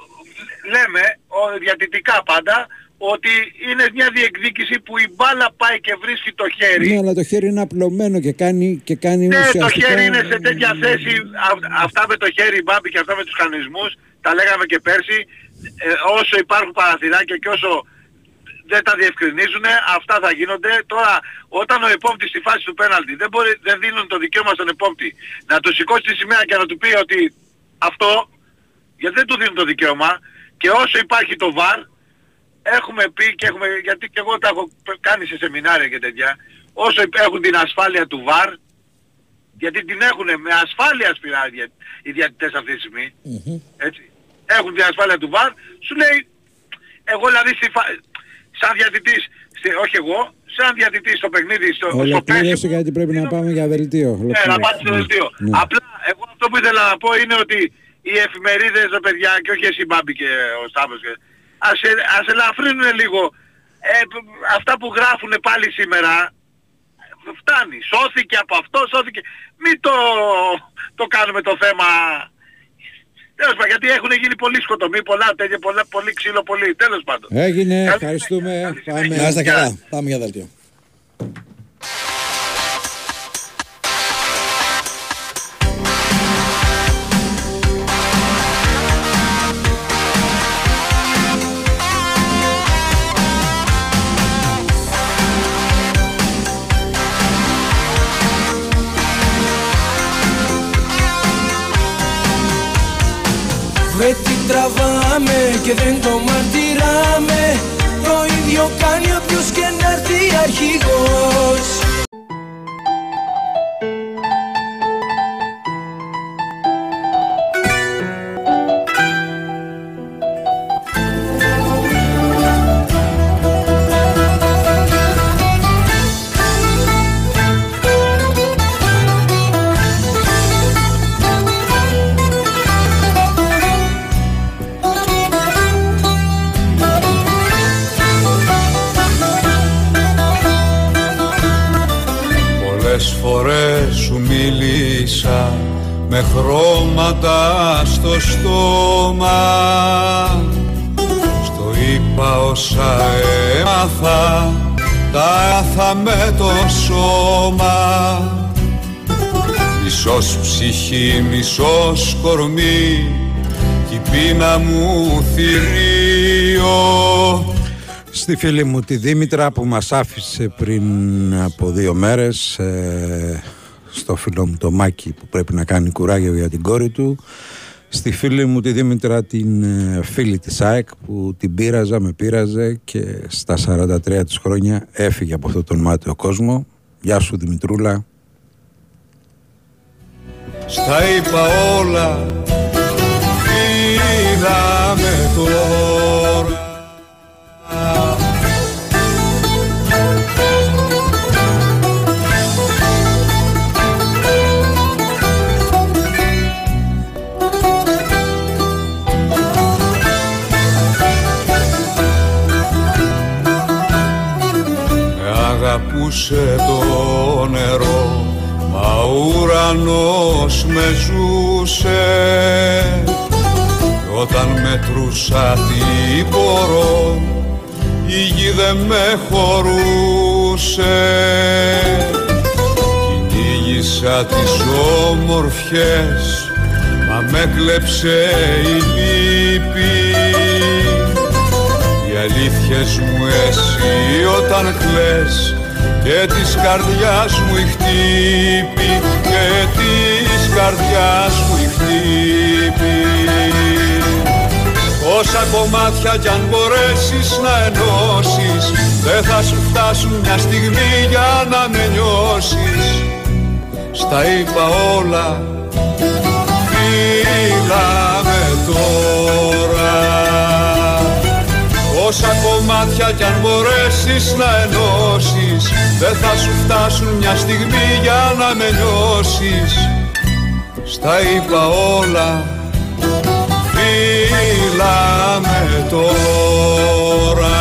[SPEAKER 13] λέμε ο, διατητικά πάντα ότι είναι μια διεκδίκηση που η μπάλα πάει και βρίσκει το χέρι.
[SPEAKER 2] Ναι, αλλά το χέρι είναι απλωμένο και κάνει, και κάνει
[SPEAKER 13] Ναι, το
[SPEAKER 2] ουσιαστικά...
[SPEAKER 13] χέρι είναι σε τέτοια θέση, α- αυτά με το χέρι μπάμπη και αυτά με τους κανισμούς, τα λέγαμε και πέρσι, ε, όσο υπάρχουν παραθυράκια και όσο δεν τα διευκρινίζουν, αυτά θα γίνονται. Τώρα, όταν ο επόπτης στη φάση του πέναλτι δεν, μπορεί, δεν δίνουν το δικαίωμα στον επόπτη να του σηκώσει τη σημαία και να του πει ότι αυτό, γιατί δεν του δίνουν το δικαίωμα και όσο υπάρχει το VAR, έχουμε πει και έχουμε, γιατί και εγώ τα έχω κάνει σε σεμινάρια και τέτοια, όσο έχουν την ασφάλεια του VAR, γιατί την έχουν με ασφάλεια σπηρά οι δια- οι διατητές αυτή τη στιγμή, έτσι, έχουν την ασφάλεια του VAR, σου λέει, εγώ δηλαδή στη φα... σαν διατητής, στη- όχι εγώ, σαν διατητής στο παιχνίδι, στο, στο
[SPEAKER 2] Ολοκλήρωσε γιατί πρέπει να πάμε για δελτίο.
[SPEAKER 13] ναι, να
[SPEAKER 2] Ολοκλήρωσε.
[SPEAKER 13] πάτε στο δελτίο.
[SPEAKER 2] Ναι.
[SPEAKER 13] Απλά εγώ αυτό που ήθελα να πω είναι ότι οι εφημερίδες, ρε παιδιά, και όχι εσύ Μπάμπη και ο Σταύρος, και- ας, ε- ας ελαφρύνουν λίγο ε, π- αυτά που γράφουν πάλι σήμερα. Φτάνει. Σώθηκε από αυτό, σώθηκε. Μην το, το κάνουμε το θέμα... Τέλος πάντων, γιατί έχουν γίνει πολλοί σκοτωμοί, πολλά τέτοια, πολλά, πολύ ξύλο, πολύ. Τέλος πάντων.
[SPEAKER 2] Έγινε, ευχαριστούμε. Πάμε.
[SPEAKER 3] Να είστε καλά. Πάμε για δελτίο.
[SPEAKER 14] Τραβάμε και δεν το μαρτυράμε. Το ίδιο κάνει όποιος και να έρθει αρχηγός
[SPEAKER 15] φορές σου μίλησα με χρώματα στο στόμα. Στο είπα όσα έμαθα τα άθα με το σώμα. Μισός ψυχή, μισός κορμί κι η πείνα μου θηρίο
[SPEAKER 2] Στη φίλη μου τη Δήμητρα που μας άφησε πριν από δύο μέρες ε, στο φίλο μου το Μάκη που πρέπει να κάνει κουράγιο για την κόρη του. Στη φίλη μου τη Δήμητρα την ε, φίλη της ΑΕΚ που την πείραζα, με πείραζε και στα 43 της χρόνια έφυγε από αυτόν τον μάταιο κόσμο. Γεια σου Δημητρούλα.
[SPEAKER 15] Στα είπα όλα Είδαμε τώρα αγαπούσε το νερό Μα ο ουρανός με ζούσε. Κι Όταν μετρούσα τι μπορώ Η γη δεν με χωρούσε. Κυνήγησα τις όμορφιες Μα με κλέψε η λύπη. Η αλήθειες μου εσύ όταν κλαις και της καρδιάς μου η χτύπη και της καρδιάς μου η χτύπη. Όσα κομμάτια κι αν μπορέσεις να ενώσεις Δεν θα σου φτάσουν μια στιγμή για να με νιώσεις. Στα είπα όλα Φύγαμε τώρα Όσα κομμάτια κι αν μπορέσεις να ενώσεις. Δεν θα σου φτάσουν μια στιγμή για να με νιώσεις. Στα είπα όλα Φύλαμε τώρα.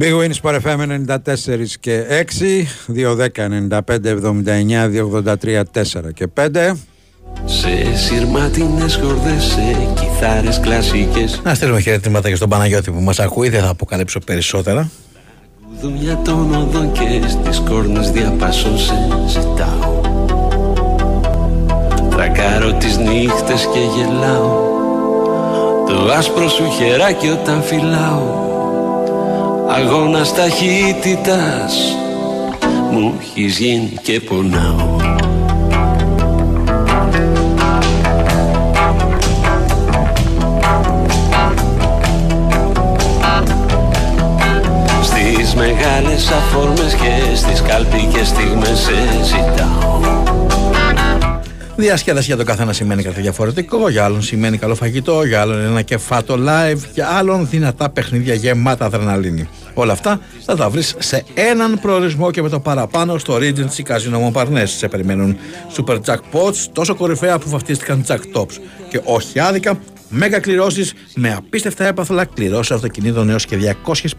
[SPEAKER 2] Big Wins Sport FM 94 και 6 210 95 79 283 4 και 5
[SPEAKER 16] Σε σειρμάτινες χορδές, σε κιθάρες κλασικές.
[SPEAKER 3] Να στείλουμε χαιρετήματα και στον Παναγιώτη που μας ακούει, δεν θα αποκαλύψω περισσότερα.
[SPEAKER 16] Δουλειά των οδών και στις κόρνες διαπάσων σε ζητάω. Τρακάρω τις νύχτες και γελάω. Το άσπρο σου χεράκι όταν φυλάω. Αγώνας ταχύτητας Μου έχεις γίνει και πονάω μεγάλες αφόρμες και στις καλπικές στιγμές σε ζητάω
[SPEAKER 3] Διασκέδαση για τον καθένα σημαίνει κάτι διαφορετικό. Για άλλον σημαίνει καλό φαγητό, για άλλον ένα κεφάτο live, για άλλον δυνατά παιχνίδια γεμάτα αδρεναλίνη. Όλα αυτά θα τα βρεις σε έναν προορισμό και με το παραπάνω στο Regency Casino Montparnasse. Σε περιμένουν super jackpots, τόσο κορυφαία που βαφτίστηκαν jacktops. Και όχι άδικα, μέγα κληρώσεις με απίστευτα έπαθλα, κληρώσεις αυτοκινήτων έως και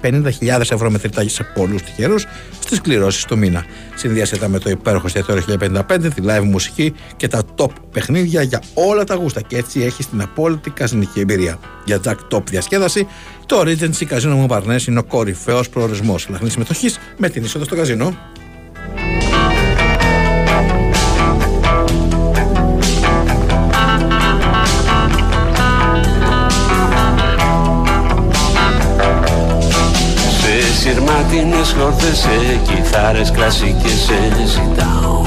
[SPEAKER 3] 250.000 ευρώ μετρητά σε πολλούς τυχερούς στις κληρώσεις του μήνα. Συνδυάστε τα με το υπέροχο εστιατόριο 1055, τη live μουσική και τα top παιχνίδια για όλα τα γούστα. Και έτσι έχει την απόλυτη καζινική εμπειρία. Για Jack Top διασκέδαση, το Regency Casino Montparnasse είναι ο κορυφαίος προορισμός. Λαχνής συμμετοχής με την είσοδο στο καζίνο.
[SPEAKER 16] Σειρμάτινες χορδές, σε κιθάρες κλασικές σε ζητάω.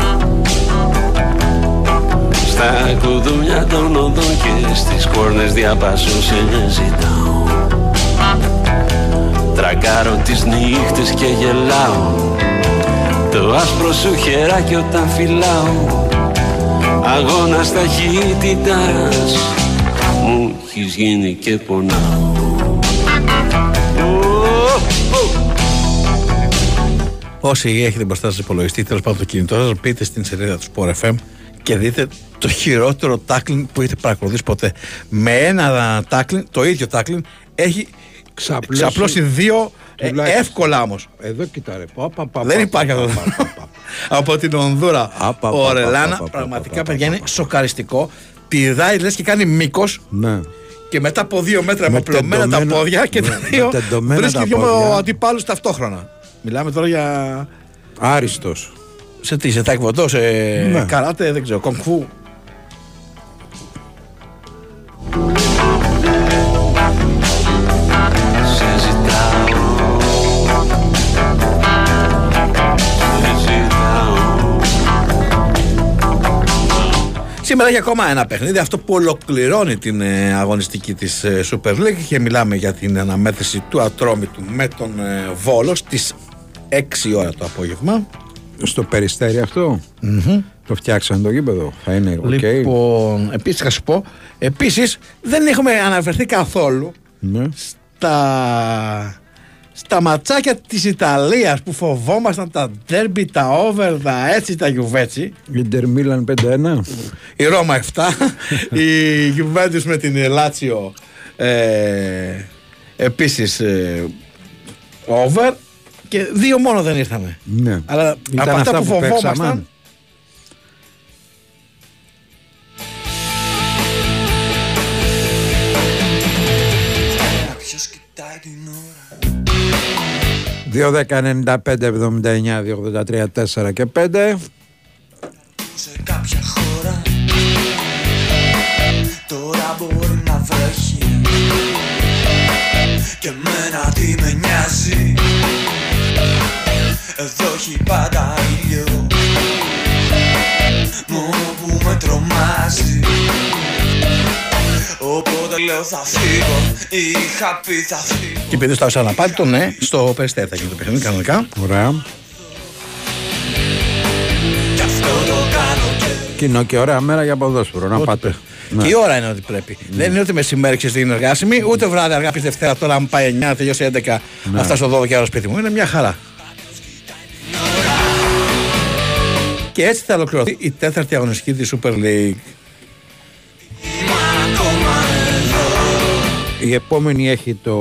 [SPEAKER 16] Στα κουδούνια των οδών και στις κόρνες διαπάσω σε ζητάω. Τρακάρω τις νύχτες και γελάω. Το άσπρο σου χεράκι όταν φυλάω. Αγώνας ταχύτητας Μου έχεις γίνει και πονάω
[SPEAKER 3] Όσοι έχετε μπροστά σας υπολογιστή, τέλος πάντων το κινητό σας, μπείτε στην σελίδα του Sport FM και δείτε το χειρότερο τάκλιν που έχετε παρακολουθήσει ποτέ. Με ένα τάκλιν, το ίδιο τάκλιν, έχει
[SPEAKER 2] Ξαπλώσει-
[SPEAKER 3] ξαπλώσει δύο ε,
[SPEAKER 2] Τουλάχιστον.
[SPEAKER 3] εύκολα όμως.
[SPEAKER 2] Εδώ κοιτά ρε. Πα, πα, πα,
[SPEAKER 3] Δεν
[SPEAKER 2] πα,
[SPEAKER 3] υπάρχει
[SPEAKER 2] πα,
[SPEAKER 3] αυτό.
[SPEAKER 2] πα, πα, πα.
[SPEAKER 3] Από την Ονδούρα.
[SPEAKER 2] πα, πα,
[SPEAKER 3] Ο
[SPEAKER 2] πα,
[SPEAKER 3] Ρελάνα,
[SPEAKER 2] πα, πα, πα,
[SPEAKER 3] πραγματικά
[SPEAKER 2] πα,
[SPEAKER 3] παιδιά
[SPEAKER 2] πα,
[SPEAKER 3] είναι σοκαριστικό. Πηδάει λες και κάνει μήκος
[SPEAKER 2] Ναι.
[SPEAKER 3] και μετά από δύο μέτρα με
[SPEAKER 2] Με
[SPEAKER 3] πλωμένα τα
[SPEAKER 2] τεντωμένα-
[SPEAKER 3] πόδια και
[SPEAKER 2] ναι,
[SPEAKER 3] τα
[SPEAKER 2] με
[SPEAKER 3] δύο
[SPEAKER 2] τεντωμένα
[SPEAKER 3] βρίσκει
[SPEAKER 2] τα
[SPEAKER 3] δύο
[SPEAKER 2] πόδια.
[SPEAKER 3] αντιπάλους ταυτόχρονα. Μιλάμε τώρα για.
[SPEAKER 2] Άριστος.
[SPEAKER 3] Σε τι, σε τάκβοντό, σε
[SPEAKER 2] Ναι.
[SPEAKER 3] καράτε, δεν ξέρω, κονγκφού.
[SPEAKER 16] Σε ζητάω Σε ζητάω
[SPEAKER 3] Σήμερα έχει ακόμα ένα παιχνίδι, αυτό που ολοκληρώνει την ε, αγωνιστική της ε, Super League και μιλάμε για την αναμέτρηση του Ατρόμητου με τον ε, Βόλος στις 6 ώρα το απόγευμα.
[SPEAKER 2] Στο περιστέρι αυτό; Το φτιάξαν το γήπεδο; Θα είναι οκ.
[SPEAKER 3] Λοιπόν, επίσης θα σου πω, επίσης δεν έχουμε αναφερθεί καθόλου
[SPEAKER 2] Ναι.
[SPEAKER 3] στα, στα ματσάκια της Ιταλίας που φοβόμασταν τα derby, τα over, τα έτσι, τα γιουβέτσι.
[SPEAKER 2] Ίντερ Μίλαν 5-1.
[SPEAKER 3] Η Ρώμα 7, η Juventus με την Λάτσιο ε, επίσης ε, over και δύο μόνο δεν ήρθαμε.
[SPEAKER 2] Ναι.
[SPEAKER 3] Αλλά
[SPEAKER 2] Ήταν
[SPEAKER 3] από αυτά,
[SPEAKER 2] αυτά
[SPEAKER 3] που,
[SPEAKER 2] που
[SPEAKER 3] φοβόμασταν
[SPEAKER 2] παίξαμε.
[SPEAKER 16] Ποιος κοιτάει την ώρα
[SPEAKER 2] 2-10-95-79-283 4 και 5.
[SPEAKER 16] σε κάποια χώρα Τώρα μπορεί να βρέχει
[SPEAKER 17] Και εμένα τι με νοιάζει Εδώ έχει πάντα ήλιο Μόνο που με τρομάζει Οπότε λέω θα φύγω Είχα πει θα φύγω
[SPEAKER 3] Και επειδή στο Ασαναπάτητο, ναι, στο Περιστέρι θα γίνει το παιχνίδι κανονικά.
[SPEAKER 2] Ωραία. Και είναι και ωραία μέρα για ποδόσφαιρο. Να πάτε. Ναι.
[SPEAKER 3] Και η ώρα είναι ότι πρέπει. Δεν είναι ότι μεσημέρι ξέρεις είναι εργάσιμη, ούτε βράδυ αργά πει Δευτέρα τώρα, αν πάει 9, τελειώσει 11,
[SPEAKER 2] Ναι.
[SPEAKER 3] να φτάσω 12 ώρα σπίτι μου. Είναι μια χαρά. Και έτσι θα ολοκληρωθεί η τέταρτη αγωνιστική της Super League.
[SPEAKER 2] Η επόμενη έχει το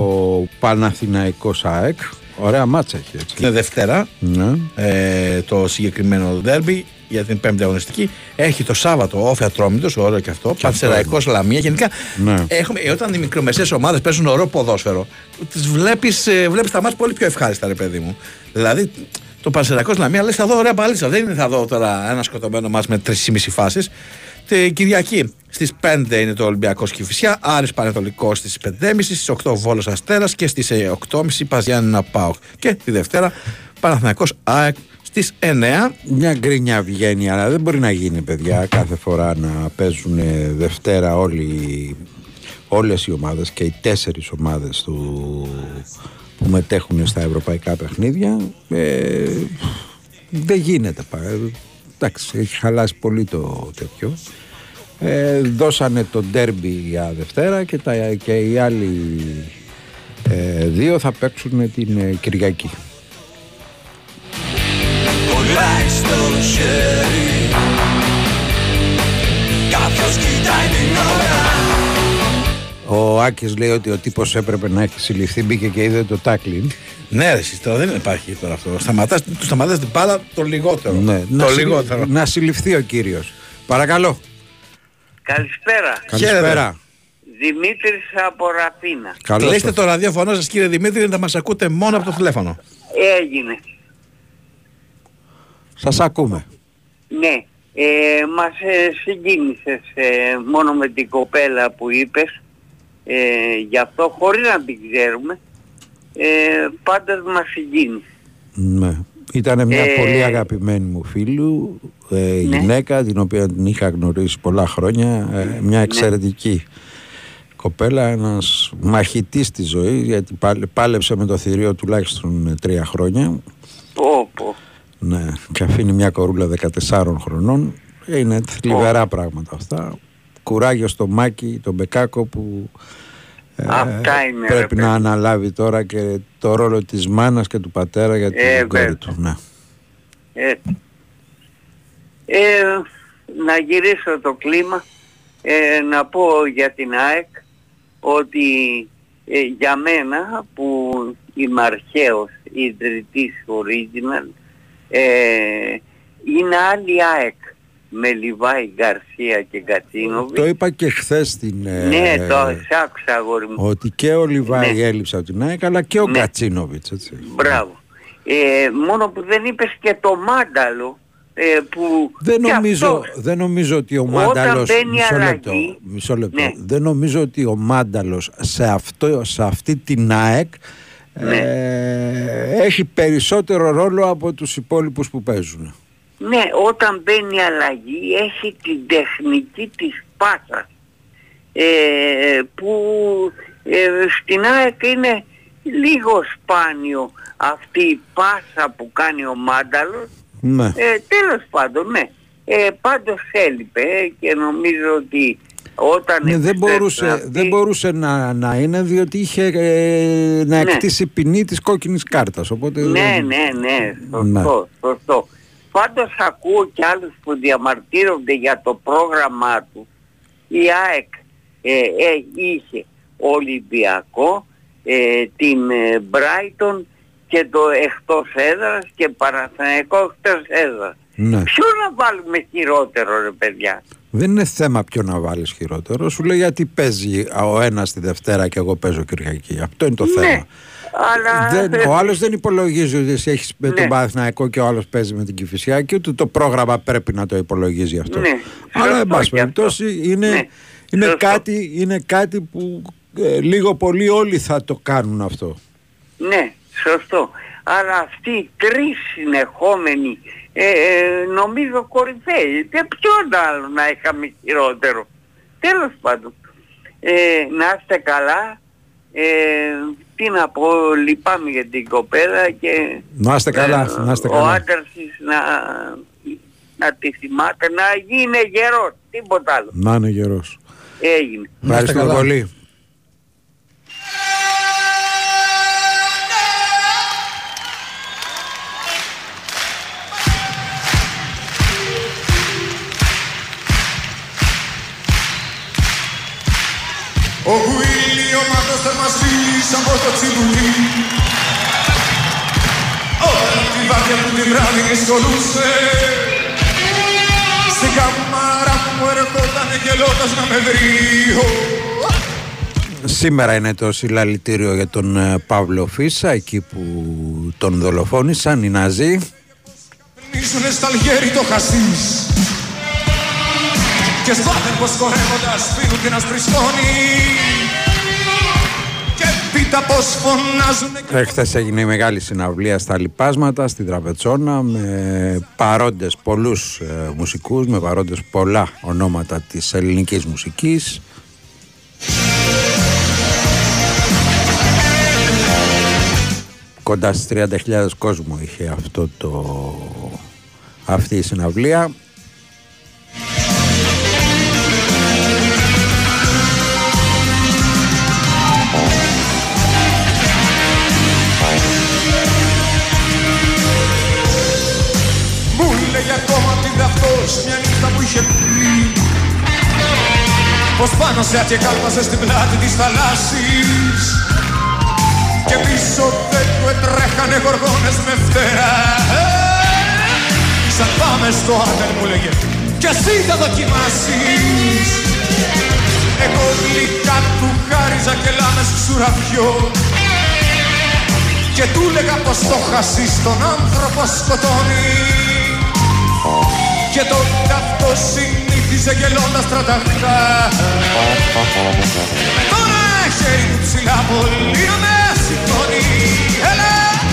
[SPEAKER 2] Παναθηναϊκό ΣΑΕΚ. Ωραία μάτσα έχει έτσι.
[SPEAKER 3] Είναι Δευτέρα
[SPEAKER 2] Ναι.
[SPEAKER 3] ε, το συγκεκριμένο δέρμπι για την πέμπτη αγωνιστική. Έχει το Σάββατο όφια τρόμητο, ωραίο και αυτό. Πανσεραϊκό Λαμία. Γενικά
[SPEAKER 2] Ναι.
[SPEAKER 3] έχουμε, ε, όταν οι μικρομεσαίες ομάδες παίζουν ωραίο ποδόσφαιρο, τις βλέπεις ε, βλέπεις τα μάτια πολύ πιο ευχάριστα, ρε παιδί μου. Δηλαδή το Πανσεραϊκός Λαμία λε θα δω ωραία μπαλίτσα. Δεν είναι θα δω τώρα ένα σκοτωμένο μα με 3,5 φάσεις. Την Κυριακή στις 5 είναι το Ολυμπιακός Κηφισιά, Άρης Πανετολικός στις 5.30, στις 8 Βόλος Αστέρας και στις 8.30 Παζιάννα Πάοκ. Και τη Δευτέρα Παναθηναϊκός ΑΕΚ στις 9.
[SPEAKER 2] Μια γκρίνια βγαίνει, αλλά δεν μπορεί να γίνει, παιδιά, κάθε φορά να παίζουν ε, Δευτέρα όλοι, όλες οι ομάδες και οι τέσσερις ομάδες του, που μετέχουν στα ευρωπαϊκά παιχνίδια. Ε, δεν γίνεται. πα- ε, Εντάξει, έχει χαλάσει πολύ το τέτοιο. Ε, δώσανε το ντέρμπι για Δευτέρα και, τα, και οι άλλοι ε, δύο θα παίξουν την ε, Κυριακή.
[SPEAKER 17] Κολλάει στο χέρι Κάποιος κοιτάει την ώρα
[SPEAKER 2] Ο Άκης λέει ότι ο τύπος έπρεπε να έχει συλληφθεί, μπήκε και είδε το τάκλιν.
[SPEAKER 3] Ναι, ρε, εσύ, τώρα δεν υπάρχει τώρα αυτό. Σταματάς, του σταματάς την μπάλα το λιγότερο.
[SPEAKER 2] Ναι,
[SPEAKER 3] το
[SPEAKER 2] να, συλλη-
[SPEAKER 3] λιγότερο.
[SPEAKER 2] να συλληφθεί ο κύριος. Παρακαλώ.
[SPEAKER 18] Καλησπέρα.
[SPEAKER 2] Καλησπέρα.
[SPEAKER 18] Δημήτρης από Ραφίνα.
[SPEAKER 2] Καλώς
[SPEAKER 3] Κλείστε
[SPEAKER 2] το.
[SPEAKER 3] το ραδιόφωνο σας κύριε Δημήτρη να μας ακούτε μόνο από το τηλέφωνο.
[SPEAKER 18] Έγινε.
[SPEAKER 2] Σας ακούμε.
[SPEAKER 18] Ναι. Ε, μας ε, συγκίνησες ε, μόνο με την κοπέλα που είπες. Ε, γι' αυτό χωρίς να την ξέρουμε. Ε, πάντως μας συγκίνησε.
[SPEAKER 2] Ναι. Ήταν μια
[SPEAKER 18] Ε,
[SPEAKER 2] πολύ αγαπημένη μου φίλου, ε,
[SPEAKER 18] Ναι.
[SPEAKER 2] γυναίκα την οποία την είχα γνωρίσει πολλά χρόνια, ε, μια εξαιρετική κοπέλα, ένας μαχητής της ζωής γιατί πάλε- πάλεψε με το θηρίο τουλάχιστον ε, τρία χρόνια
[SPEAKER 18] Πω, πω.
[SPEAKER 2] ναι, και αφήνει μια κορούλα 14 χρονών είναι θλιβερά πράγματα αυτά κουράγιο στο Μάκη, τον Μπεκάκο που ε,
[SPEAKER 18] Αυτά είναι, ρε
[SPEAKER 2] πρέπει να
[SPEAKER 18] παιδί.
[SPEAKER 2] αναλάβει τώρα και το ρόλο της μάνας και του πατέρα για την
[SPEAKER 18] Ε,
[SPEAKER 2] κόρη
[SPEAKER 18] βέβαια.
[SPEAKER 2] του ναι.
[SPEAKER 18] Ε, ε, να γυρίσω το κλίμα, ε, να πω για την ΑΕΚ ότι ε, για μένα που είμαι αρχαίος ιδρυτής original ε, είναι άλλη ΑΕΚ με Λιβάη Γκαρσία και Κατσίνοβι.
[SPEAKER 2] Το είπα και χθες στην. ε,
[SPEAKER 18] Ναι, το σ' άκουσα αγόρι μου.
[SPEAKER 2] Ότι και ο Λιβάη
[SPEAKER 18] Ναι.
[SPEAKER 2] έλειψε από την ΑΕΚ αλλά και ο
[SPEAKER 18] Ναι.
[SPEAKER 2] Κατσίνοβιτς. Έτσι.
[SPEAKER 18] Μπράβο. Ε, μόνο που δεν είπες και το μάνταλο ε, που
[SPEAKER 2] Δεν
[SPEAKER 18] και
[SPEAKER 2] νομίζω,
[SPEAKER 18] αυτός
[SPEAKER 2] δεν νομίζω ότι ο
[SPEAKER 18] Όταν
[SPEAKER 2] Μάνταλος
[SPEAKER 18] μπαίνει
[SPEAKER 2] μισό λεπτό,
[SPEAKER 18] αλλαγή,
[SPEAKER 2] μισό λεπτό.
[SPEAKER 18] ναι.
[SPEAKER 2] δεν νομίζω ότι ο Μάνταλος σε, αυτό, σε αυτή την ΑΕΚ
[SPEAKER 18] Ναι.
[SPEAKER 2] ε, έχει περισσότερο ρόλο από τους υπόλοιπους που παίζουν.
[SPEAKER 18] Ναι, όταν μπαίνει αλλαγή έχει την τεχνική της πάσας ε, που ε, στην ΑΕΚ είναι λίγο σπάνιο αυτή η πάσα που κάνει ο Μάνταλος
[SPEAKER 2] Ναι.
[SPEAKER 18] ε, τέλος πάντων ναι ε, πάντως έλειπε ε, και νομίζω ότι όταν
[SPEAKER 2] Ναι, δεν,
[SPEAKER 18] επιστρέψει
[SPEAKER 2] μπορούσε,
[SPEAKER 18] αυτή-
[SPEAKER 2] δεν μπορούσε να, να είναι διότι είχε ε, να
[SPEAKER 18] Ναι.
[SPEAKER 2] εκτίσει ποινή της κόκκινης κάρτας. Οπότε
[SPEAKER 18] Ναι,
[SPEAKER 2] δεν-
[SPEAKER 18] ναι, ναι, σωστό, σωστό. Πάντως ακούω και άλλους που διαμαρτύρονται για το πρόγραμμά του. Η ΑΕΚ ε, ε, είχε Ολυμπιακό, ε, την ε, Brighton και το εκτός έδρας και Παναθηναϊκό εκτός έδρας.
[SPEAKER 2] ναι.
[SPEAKER 18] Ποιο να βάλουμε χειρότερο ρε παιδιά;
[SPEAKER 2] Δεν είναι θέμα ποιο να βάλεις χειρότερο. Σου λέει γιατί παίζει ο ένας τη Δευτέρα και εγώ παίζω Κυριακή. Αυτό είναι το
[SPEAKER 18] Ναι,
[SPEAKER 2] θέμα.
[SPEAKER 18] Αλλά...
[SPEAKER 2] Δεν, ο άλλος δεν υπολογίζει ότι εσύ έχεις με τον
[SPEAKER 18] Ναι.
[SPEAKER 2] Παναθηναϊκό και ο άλλος παίζει με την Κηφισιά και ούτε το πρόγραμμα πρέπει να το υπολογίζει αυτό.
[SPEAKER 18] Ναι,
[SPEAKER 2] Αλλά εν
[SPEAKER 18] σωστό
[SPEAKER 2] πάση
[SPEAKER 18] και αυτό.
[SPEAKER 2] περιπτώσει είναι,
[SPEAKER 18] Ναι,
[SPEAKER 2] είναι,
[SPEAKER 18] σωστό.
[SPEAKER 2] κάτι, είναι κάτι που ε, λίγο πολύ όλοι θα το κάνουν αυτό.
[SPEAKER 18] Ναι, σωστό. Αλλά αυτοί οι τρεις συνεχόμενοι ε, ε, νομίζω κορυφαίοι. Δεν ποιον άλλο να είχαμε χειρότερο. Τέλος πάντων. Ε, να είστε καλά. Ε, τι να πω, λυπάμαι για την κοπέλα και
[SPEAKER 2] Να είστε καλά, να είστε
[SPEAKER 18] ο
[SPEAKER 2] καλά.
[SPEAKER 18] άντρας της να, να τη θυμάται, να γίνει γερός, τίποτα άλλο.
[SPEAKER 2] Να είναι γερός.
[SPEAKER 18] Έγινε.
[SPEAKER 2] Ευχαριστούμε πολύ.
[SPEAKER 19] Ο μας φύγει από το τσιμπουλί Όταν τη βάρια που τη βράδυ δυσκολούσε Στην καμάρα μου ερχόταν γελώντας να με βρει.
[SPEAKER 2] Σήμερα είναι το συλλαλητήριο για τον ε, Παύλο Φίσα, εκεί που τον δολοφόνησαν οι Ναζί.
[SPEAKER 19] Πνίζουνε στα αλγέρι το χασίς Και σπάθεν πως χορεύοντας πίνουν και να σπριστώνει Και πίτα πως φωνάζουνε
[SPEAKER 2] Εχθές έγινε η μεγάλη συναυλία στα Λιπάσματα, στην Τραπετσόνα, με παρόντες πολλούς ε, μουσικούς, με παρόντες πολλά ονόματα της ελληνικής μουσικής. Κοντά στις 30.000 κόσμο είχε αυτό το, αυτή η συναυλία.
[SPEAKER 19] Νύχτα που είχε πει. Πως πάνω σε και κάλπασες στην πλάτη της θαλάσσης. Και πίσω δεν του έτρεχανε γοργόνες με φτερά. Σαν πάμε στο άντελ μου λέγε Κι εσύ θα δοκιμάσεις Εγώ γλυκά του χάριζα και λάμες ξουραφιό και του λέγα πως το χασί στον άνθρωπο σκοτώνει Και τότε αυτό συνήθιζε γελώντας τρανταχτά Με το ένα χέρι του ψηλά πολύ να με σηκώνει Έλα!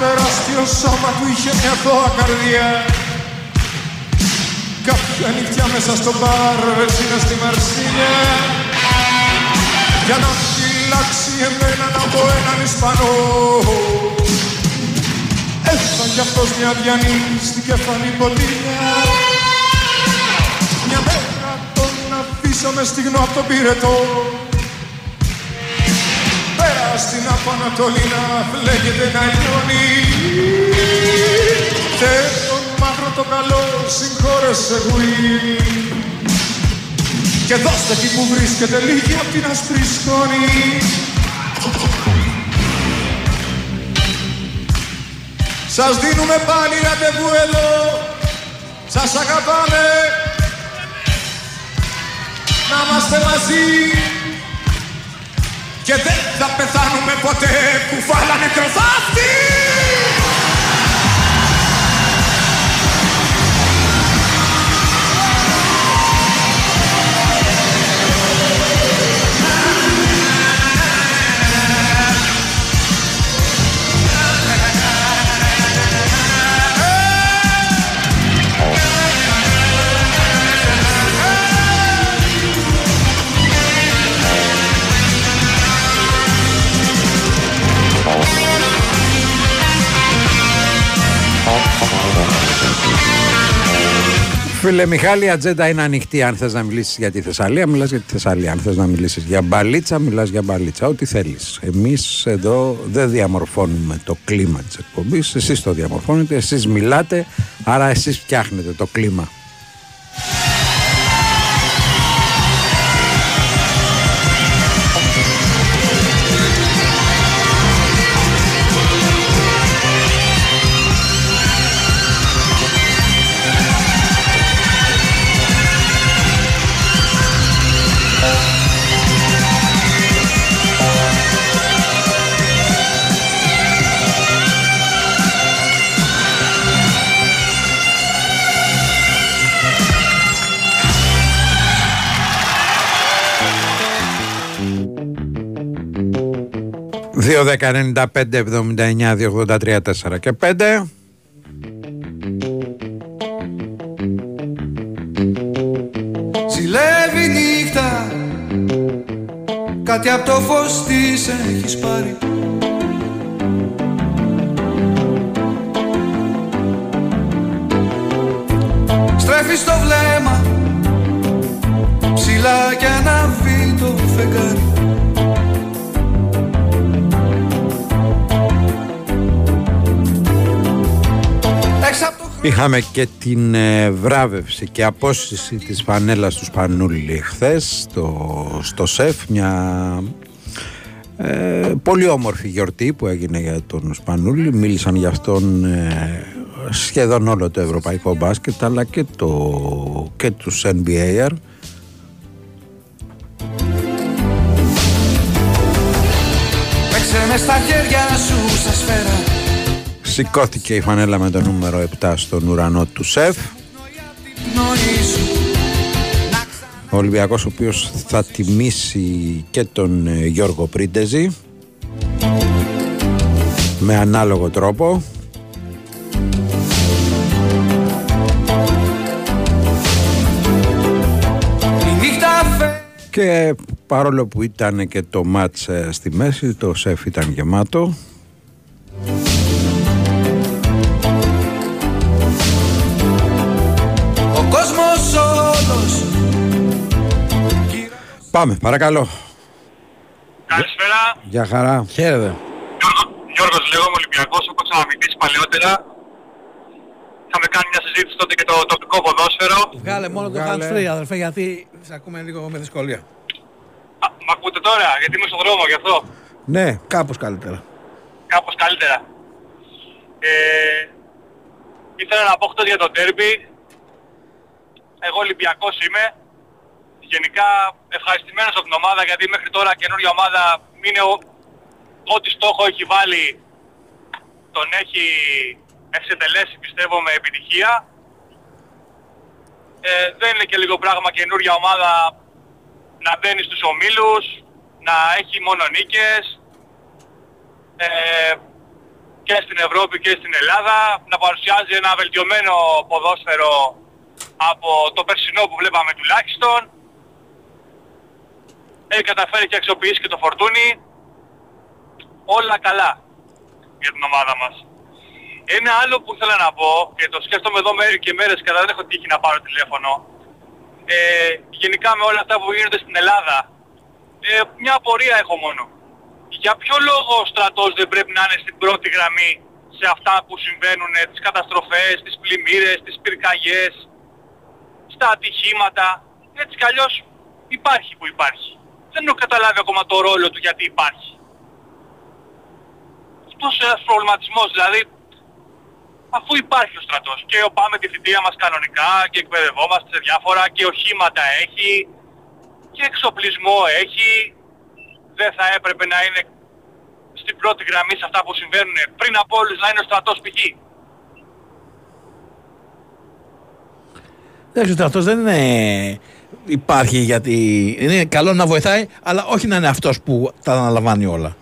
[SPEAKER 19] Τεράστιο σώμα του είχε μια θώα καρδιά Κάποια νύχτια μέσα στο μπαρ έσυνα στη Μαρσίλια. Για να φυλάξει εμένα από έναν Ισπανό. Έφαγε αυτός μια διανή στην κεφαλή ποτήλια Μια μέρα τον αφήσαμε στιγνό από τον πυρετό. Πέρα στην Απανατολή να φλέγεται να λιώνει. Και τον μαύρο το καλό συγχώρεσε γουί. Και δώστε εκεί που βρίσκεται λίγη απ' την ασπρή σκόνη. Σας δίνουμε πάλι ραντεβού εδώ. Σας αγαπάμε. Να είμαστε μαζί και δεν θα πεθάνουμε ποτέ. Κουφάλα νεκροφάφτη
[SPEAKER 2] Φίλε Μιχάλη, η ατζέντα είναι ανοιχτή. Αν θες να μιλήσεις για τη Θεσσαλία, μιλάς για τη Θεσσαλία. Αν θες να μιλήσεις για μπαλίτσα, μιλάς για μπαλίτσα. Ό,τι θέλεις. Εμείς εδώ δεν διαμορφώνουμε το κλίμα της εκπομπής. Εσείς το διαμορφώνετε, εσείς μιλάτε, άρα εσείς φτιάχνετε το κλίμα. 2-10-95-79-283-4 και 5
[SPEAKER 19] Ζηλεύει νύχτα Κάτι από το φως της έχεις πάρει. Στρέφεις το βλέμμα Ψηλά κι αναβεί το φεγγάρι
[SPEAKER 2] Είχαμε και την ε, βράβευση και απόσυση της φανέλας του Σπανούλη χθες στο, στο ΣΕΦ. Μια ε, πολύ όμορφη γιορτή που έγινε για τον Σπανούλη. Μίλησαν για αυτόν ε, σχεδόν όλο το ευρωπαϊκό μπάσκετ αλλά και, το, και τους NBA
[SPEAKER 19] Παίξε με στα χέρια σου σαν σφαίρα
[SPEAKER 2] Σηκώθηκε η φανέλα με το νούμερο 7 στον ουρανό του ΣΕΦ.
[SPEAKER 19] Πνοή σου
[SPEAKER 2] Ο Ολυμπιακός ο οποίος θα τιμήσει και τον ε, Γιώργο Πρίντεζη με ανάλογο τρόπο.
[SPEAKER 19] Η νύχτα φε...
[SPEAKER 2] και παρόλο που ήταν και το μάτς ε, στη μέση το ΣΕΦ ήταν γεμάτο Πάμε παρακαλώ
[SPEAKER 20] Καλησπέρα.
[SPEAKER 2] Για χαρά
[SPEAKER 3] Χαίρετε
[SPEAKER 20] Γιώργος λέγομαι Ολυμπιακός, έχω ξαναμιλήσεις παλαιότερα. Είχαμε κάνει μια συζήτηση τότε και το τοπικό ποδόσφαιρο.
[SPEAKER 3] Βγάλε μόνο το
[SPEAKER 2] Βγάλε.
[SPEAKER 3] hands free αδερφέ γιατί σε ακούμε λίγο με δυσκολία
[SPEAKER 20] Α, μ' ακούτε τώρα, γιατί είμαι στον δρόμο γι' αυτό.
[SPEAKER 2] Ναι
[SPEAKER 3] Κάπως καλύτερα
[SPEAKER 20] Κάπως καλύτερα. Ε, ήθελα να πω χτες για το τέρμπι. Εγώ Ολυμπιακός είμαι. Γενικά ευχαριστημένος από την ομάδα γιατί μέχρι τώρα καινούργια ομάδα είναι ο, ό,τι στόχο έχει βάλει τον έχει εξετελέσει πιστεύω με επιτυχία. Ε, δεν είναι και λίγο πράγμα καινούργια ομάδα να μπαίνει στους ομίλους, να έχει μόνο νίκες, ε, και στην Ευρώπη και στην Ελλάδα, να παρουσιάζει ένα βελτιωμένο ποδόσφαιρο από το περσινό που βλέπαμε τουλάχιστον. Έχει καταφέρει και αξιοποιήσει και το φορτούνι. Όλα καλά για την ομάδα μας. Ένα άλλο που ήθελα να πω, και το σκέφτομαι εδώ μέρη και μέρες και δεν έχω τύχει να πάρω τηλέφωνο, ε, γενικά με όλα αυτά που γίνονται στην Ελλάδα, ε, μια απορία έχω μόνο. Για ποιο λόγο ο στρατός δεν πρέπει να είναι στην πρώτη γραμμή σε αυτά που συμβαίνουν, ε, τις καταστροφές, τις πλημμύρες, τις πυρκαγιές, στα ατυχήματα. Έτσι κι αλλιώς υπάρχει που υπάρχει. Δεν έχω καταλάβει ακόμα το ρόλο του γιατί υπάρχει. Αυτός ένας προβληματισμός δηλαδή αφού υπάρχει ο στρατός και πάμε τη θητεία μας κανονικά και εκπαιδευόμαστε σε διάφορα και οχήματα έχει και εξοπλισμό έχει δεν θα έπρεπε να είναι στην πρώτη γραμμή σε αυτά που συμβαίνουν πριν από όλους να είναι ο στρατός π.χ.
[SPEAKER 3] Δεν ο στρατός δεν είναι... Υπάρχει γιατί είναι καλό να βοηθάει, αλλά όχι να είναι αυτός που τα αναλαμβάνει όλα.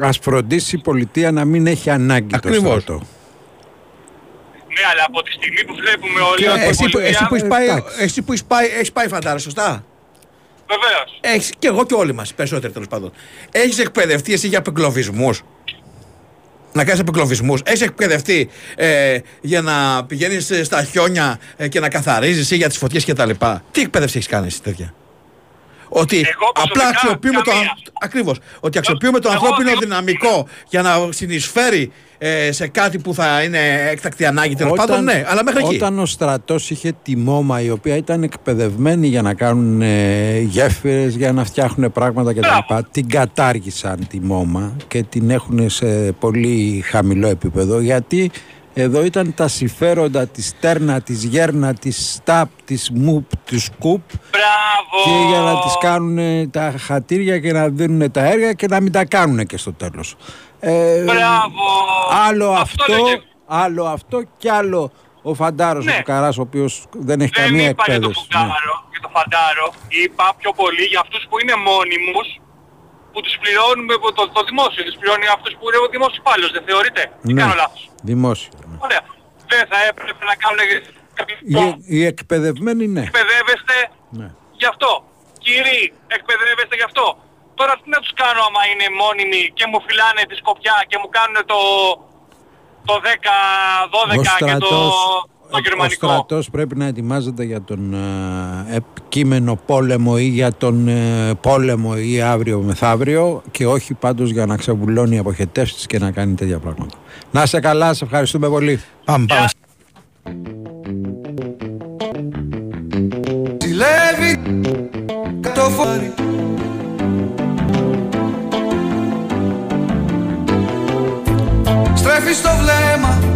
[SPEAKER 2] Ας φροντίσει η πολιτεία να μην έχει ανάγκη
[SPEAKER 3] Ακριβώς.
[SPEAKER 2] το στρατό
[SPEAKER 20] Ναι, αλλά από τη στιγμή που βλέπουμε όλοι
[SPEAKER 3] Και
[SPEAKER 20] ότι η
[SPEAKER 3] εσύ, που,
[SPEAKER 20] πολιτεία...
[SPEAKER 3] εσύ που έχεις πάει,
[SPEAKER 2] εντάξει.
[SPEAKER 3] εσύ που έχεις πάει, έχεις πάει φαντάρα, σωστά;
[SPEAKER 20] Βεβαίως.
[SPEAKER 3] Έχεις, και εγώ και όλοι μας, οι περισσότεροι τέλος πάντων. Έχεις εκπαιδευτεί εσύ για απεγκλωβισμούς; Να κάνεις απεγκλωβισμούς. Έχεις εκπαιδευτεί ε, για να πηγαίνεις ε, στα χιόνια ε, και να καθαρίζεις ή για τις φωτιές κτλ. Τι εκπαίδευση έχεις κάνει εσύ τέτοια; Ότι
[SPEAKER 20] Εγώ
[SPEAKER 3] απλά
[SPEAKER 20] προσωπικά
[SPEAKER 3] αξιοποιούμε το,
[SPEAKER 20] καμία.
[SPEAKER 3] αν- ακριβώς, ότι αξιοποιούμε το
[SPEAKER 20] Εγώ
[SPEAKER 3] ανθρώπινο
[SPEAKER 20] διώ-
[SPEAKER 3] δυναμικό για να συνεισφέρει ε, σε κάτι που θα είναι έκτακτη ανάγκη τέλος πάντων, ναι, αλλά μέχρι εκεί.
[SPEAKER 2] Όταν ο στρατός είχε τη μόμα η οποία ήταν εκπαιδευμένη για να κάνουν ε, γέφυρες, για να φτιάχνουν πράγματα κτλ. Την κατάργησαν τη μόμα και την έχουν σε πολύ χαμηλό επίπεδο γιατί εδώ ήταν τα συμφέροντα της Στέρνα, της Γέρνα, της Σταπ, της Μουπ, της Σκουπ
[SPEAKER 20] Μπράβο!
[SPEAKER 2] και για να τις κάνουν τα χατήρια και να δίνουν τα έργα και να μην τα κάνουν και στο τέλος. Ε,
[SPEAKER 20] Μπράβο!
[SPEAKER 2] Άλλο αυτό,
[SPEAKER 20] λέγε.
[SPEAKER 2] άλλο αυτό και άλλο ο Φαντάρος
[SPEAKER 20] Ναι.
[SPEAKER 2] ο Φουκαράς ο οποίος δεν έχει
[SPEAKER 20] Δεν
[SPEAKER 2] καμία
[SPEAKER 20] είπα για το
[SPEAKER 2] εκπαίδευση. ναι.
[SPEAKER 20] φουκάρο και το φαντάρο. Είπα πιο πολύ για αυτούς που είναι μόνιμους που τους πληρώνουμε από το, το δημόσιο, τους πληρώνει αυτός που είναι ο δημόσιος υπάλληλος, δεν θεωρείτε; Ή
[SPEAKER 2] Ναι,
[SPEAKER 20] κάνω λάθος;
[SPEAKER 2] δημόσιο.
[SPEAKER 20] Ωραία. Δεν θα έπρεπε να κάνουν κάποιο
[SPEAKER 2] Οι, οι εκπαιδευμένοι ναι.
[SPEAKER 20] εκπαιδεύεστε
[SPEAKER 2] Ναι.
[SPEAKER 20] γι' αυτό. Κύριοι, εκπαιδεύεστε γι' αυτό. Τώρα τι να τους κάνω άμα είναι μόνιμοι και μου φυλάνε τη σκοπιά και μου κάνουν το, το 10, 12
[SPEAKER 2] Ο
[SPEAKER 20] και το,
[SPEAKER 2] στρατός,
[SPEAKER 20] το
[SPEAKER 2] ο
[SPEAKER 20] γερμανικό.
[SPEAKER 2] στρατός πρέπει να ετοιμάζεται για τον ε, επικείμενο πόλεμο ή για τον ε, πόλεμο ή αύριο μεθαύριο και όχι πάντως για να ξεβουλώνει αποχετεύσεις και να κάνει τέτοια πράγματα. Να είσαι καλά, σε ευχαριστούμε πολύ.
[SPEAKER 3] Πάμε, πάμε.
[SPEAKER 14] Ζηλεύει το φορεί Στρέφεις στο βλέμμα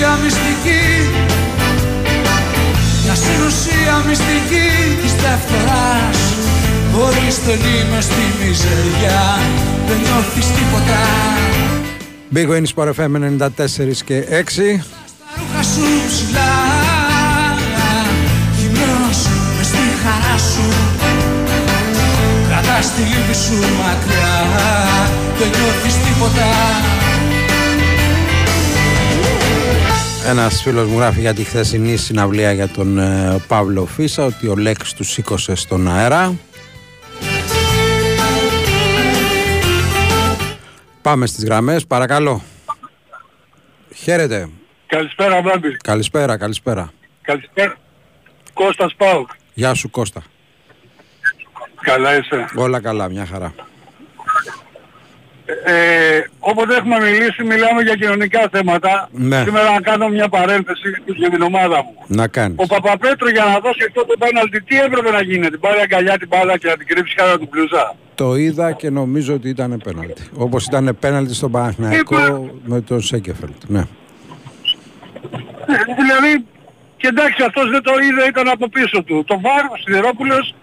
[SPEAKER 21] συνουσία μυστική. Μια συνουσία μυστική της διαφθοράς Χωρίς στενή μες στη μιζεριά Δεν νιώθεις τίποτα.
[SPEAKER 2] Big Win Sport FM 94 και 6.
[SPEAKER 21] Τα ρούχα σου ψηλά Χυμνός μες στη χαρά σου. Κρατάς τη λύπη σου μακριά Δεν νιώθεις τίποτα
[SPEAKER 2] Ένας φίλος μου γράφει για τη χθεσινή συναυλία για τον ε, Παύλο Φίσα ότι ο Λέξ του σήκωσε στον αέρα. Πάμε στις γραμμές, παρακαλώ. Χαίρετε.
[SPEAKER 22] Καλησπέρα, Μπάμπη.
[SPEAKER 2] Καλησπέρα, καλησπέρα.
[SPEAKER 22] Καλησπέρα. Κώστας Πάουκ.
[SPEAKER 2] Γεια σου Κώστα.
[SPEAKER 22] Καλά είσαι.
[SPEAKER 2] Όλα καλά, μια χαρά.
[SPEAKER 22] Ε, όποτε έχουμε μιλήσει, μιλάμε για κοινωνικά θέματα.
[SPEAKER 2] Ναι.
[SPEAKER 22] Σήμερα να κάνω μια παρένθεση για την ομάδα μου.
[SPEAKER 2] Να κάνεις.
[SPEAKER 22] Ο Παπαπέτρου για να δώσει αυτό το πέναλτι, τι έπρεπε να γίνει, την πάρει αγκαλιά την μπάλα και να την κρύψει κάτω του μπλουζά.
[SPEAKER 2] Το είδα και νομίζω ότι ήταν πέναλτι. Όπως ήταν πέναλτι στον Παναθηναϊκό με τον Σέκεφελτ. Ναι.
[SPEAKER 22] Ε, δηλαδή, και εντάξει αυτός δεν το είδε, ήταν από πίσω του. Το Βάρ, ο Σιδερόπουλος,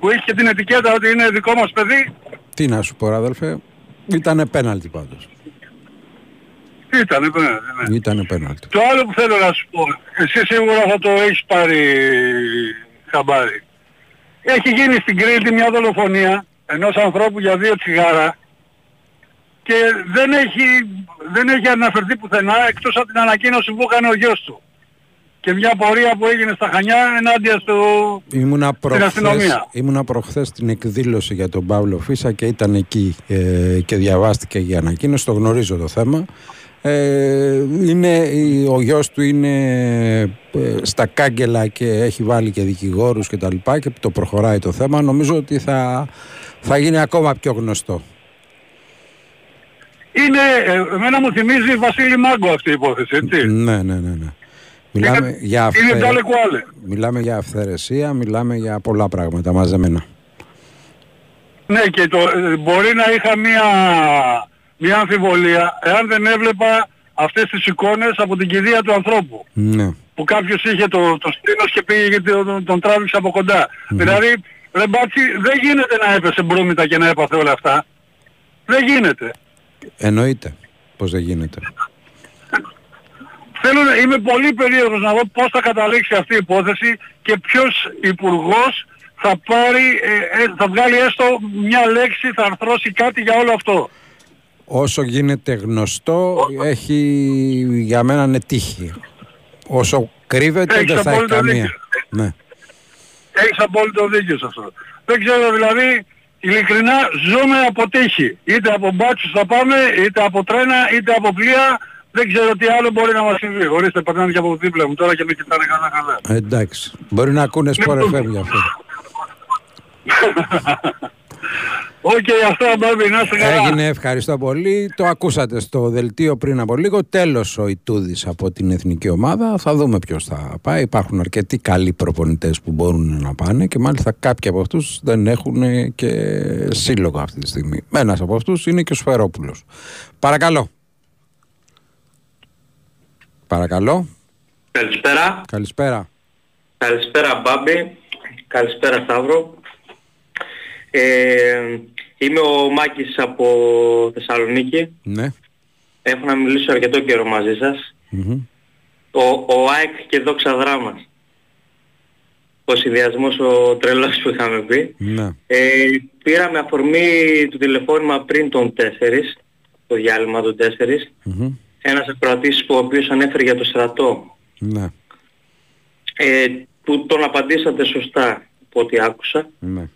[SPEAKER 22] που είχε την ετικέτα ότι είναι δικό μας παιδί,
[SPEAKER 2] Τι να σου πω, αδελφέ. Ήταν πέναλτι πάντως.
[SPEAKER 22] ήταν, ναι, ναι.
[SPEAKER 2] Ήταν πέναλτι.
[SPEAKER 22] Το άλλο που θέλω να σου πω, εσύ σίγουρα θα το έχεις πάρει χαμπάρι. Έχει γίνει στην Κρήτη μια δολοφονία ενός ανθρώπου για δύο τσιγάρα και δεν έχει, δεν έχει αναφερθεί πουθενά εκτός από την ανακοίνωση που έκανε ο γιος του. Και μια πορεία που έγινε στα Χανιά ενάντια στο...
[SPEAKER 2] Ήμουνα προχθές,
[SPEAKER 22] αστυνομία.
[SPEAKER 2] ήμουνα προχθές στην εκδήλωση για τον Παύλο Φίσα και ήταν εκεί ε, και διαβάστηκε η ανακοίνωση, το γνωρίζω το θέμα. Ε, είναι, η- ο γιος του είναι ε, στα κάγκελα και έχει βάλει και δικηγόρους και τα λοιπά και το προχωράει το θέμα. Νομίζω ότι θα, θα γίνει ακόμα πιο γνωστό.
[SPEAKER 22] Είναι, ε, εμένα μου θυμίζει Βασίλη Μάγκο αυτή η υπόθεση, έτσι.
[SPEAKER 2] Ναι, ναι, ναι. ναι. Μιλάμε, για
[SPEAKER 22] Είναι
[SPEAKER 2] αυθε-
[SPEAKER 22] τάλε κουάλε.
[SPEAKER 2] μιλάμε για αυθαιρεσία, μιλάμε για πολλά πράγματα μαζεμένα.
[SPEAKER 22] Ναι και το, ε, μπορεί να είχα μια, μια αμφιβολία εάν δεν έβλεπα
[SPEAKER 13] αυτές τις εικόνες από την κηδεία του ανθρώπου.
[SPEAKER 2] Ναι.
[SPEAKER 13] Που κάποιος είχε το, το στήνος και πήγε και τον, τον τράβηξε από κοντά. Δηλαδή, ρε μπάτσι, δεν γίνεται να έπεσε μπρούμητα και να έπαθε όλα αυτά. Δεν γίνεται.
[SPEAKER 2] Εννοείται πως δεν γίνεται.
[SPEAKER 13] Θέλω να είμαι πολύ περίεργος να δω πώς θα καταλήξει αυτή η υπόθεση και ποιος υπουργός θα πάρει, ε, ε, θα βγάλει έστω μια λέξη, θα αρθρώσει κάτι για όλο αυτό.
[SPEAKER 2] Όσο γίνεται γνωστό έχει για μένα είναι τύχη. Όσο κρύβεται
[SPEAKER 13] Έχεις
[SPEAKER 2] δεν θα έχει
[SPEAKER 13] απόλυτο
[SPEAKER 2] καμία.
[SPEAKER 13] δίκιο.
[SPEAKER 2] Ναι.
[SPEAKER 13] Έχεις απόλυτο δίκιο σε αυτό. Δεν ξέρω δηλαδή, ειλικρινά ζούμε από τύχη. Είτε από μπάτσους θα πάμε, είτε από τρένα, είτε από πλοία. Δεν ξέρω τι άλλο μπορεί να μας συμβεί. Ορίστε, περνάνε και από δίπλα μου τώρα και με κοιτάνε καλά καλά.
[SPEAKER 2] Ε, Εντάξει. Μπορεί να ακούνε σπορ FM γι' αυτό.
[SPEAKER 13] Οκ, αυτά Μπάμπη, να είστε καλά.
[SPEAKER 2] Έγινε, ευχαριστώ πολύ. Το ακούσατε στο δελτίο πριν από λίγο. Τέλος ο Ιτούδης από την εθνική ομάδα. Θα δούμε ποιος θα πάει. Υπάρχουν αρκετοί καλοί προπονητές που μπορούν να πάνε και μάλιστα κάποιοι από αυτούς δεν έχουν και σύλλογο αυτή τη στιγμή. Ένας από αυτούς είναι και ο Σφερόπουλος. Παρακαλώ. Παρακαλώ.
[SPEAKER 23] Καλησπέρα.
[SPEAKER 2] Καλησπέρα.
[SPEAKER 23] Καλησπέρα Μπάμπη. Καλησπέρα Σταύρο. Ε, είμαι ο Μάκης από Θεσσαλονίκη.
[SPEAKER 2] Ναι.
[SPEAKER 23] Έχω να μιλήσω αρκετό καιρό μαζί σας.
[SPEAKER 2] Μμμ.
[SPEAKER 23] Ο, ο ΑΕΚ και δόξα δράμας. Ο συνδυασμός ο τρελός που είχαμε πει.
[SPEAKER 2] Ναι.
[SPEAKER 23] Ε, πήραμε αφορμή του τηλεφώνημα πριν τον 4, το διάλειμμα των 4.
[SPEAKER 2] Μμμ.
[SPEAKER 23] Ένας ακροατής που ο οποίος ανέφερε για το στρατό.
[SPEAKER 2] Ναι.
[SPEAKER 23] Ε, που τον απαντήσατε σωστά από ό,τι άκουσα.
[SPEAKER 2] Ναι.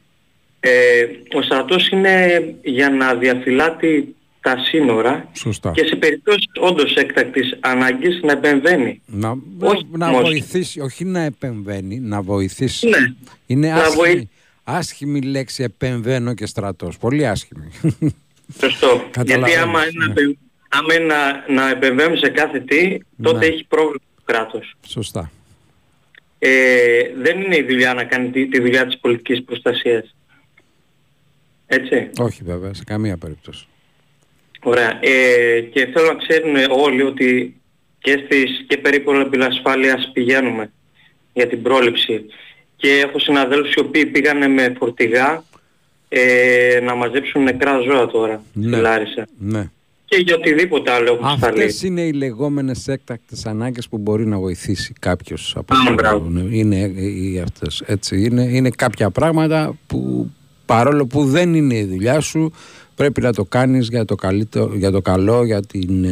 [SPEAKER 23] Ε, ο στρατός είναι για να διαφυλάτει τα σύνορα
[SPEAKER 2] Σωστά.
[SPEAKER 23] και σε περιπτώσεις όντως έκτακτης ανάγκης να επεμβαίνει.
[SPEAKER 2] Να,
[SPEAKER 23] Όχι
[SPEAKER 2] να
[SPEAKER 23] όμως.
[SPEAKER 2] βοηθήσει, όχι να επεμβαίνει, να βοηθήσει.
[SPEAKER 23] Ναι.
[SPEAKER 2] Είναι
[SPEAKER 23] Να
[SPEAKER 2] άσχημη,
[SPEAKER 23] βοη-
[SPEAKER 2] άσχημη λέξη επεμβαίνω και στρατός. Πολύ άσχημη.
[SPEAKER 23] Σωστό. Γιατί
[SPEAKER 2] Καταλαβαίνεις,
[SPEAKER 23] άμα είναι, να επεμ- άμα είναι να, να επεμβαίνουμε σε κάθε τι, τότε
[SPEAKER 2] Ναι.
[SPEAKER 23] έχει πρόβλημα το κράτος.
[SPEAKER 2] Σωστά.
[SPEAKER 23] Ε, δεν είναι η δουλειά να κάνει τη, τη δουλειά της πολιτικής προστασίας. Έτσι.
[SPEAKER 2] Όχι βέβαια, σε καμία περίπτωση.
[SPEAKER 23] Ωραία. Ε, και θέλω να ξέρουν όλοι ότι και, στις, και περίπου ασφάλειας πηγαίνουμε για την πρόληψη. Και έχω συναδέλφους οι οποίοι πήγανε με φορτηγά ε, να μαζέψουν νεκρά ζώα τώρα
[SPEAKER 2] Ναι.
[SPEAKER 23] στη Λάρισα.
[SPEAKER 2] Ναι.
[SPEAKER 23] Και για οτιδήποτε άλλο έχουν σταλεί.
[SPEAKER 2] Αυτές είναι οι λεγόμενες έκτακτες ανάγκες που μπορεί να βοηθήσει κάποιος από
[SPEAKER 23] Α,
[SPEAKER 2] το-
[SPEAKER 23] μπράβο.
[SPEAKER 2] είναι, οι αυτές, έτσι, είναι, είναι κάποια πράγματα που παρόλο που δεν είναι η δουλειά σου πρέπει να το κάνεις για το, καλύτερο, για το καλό, για την ε,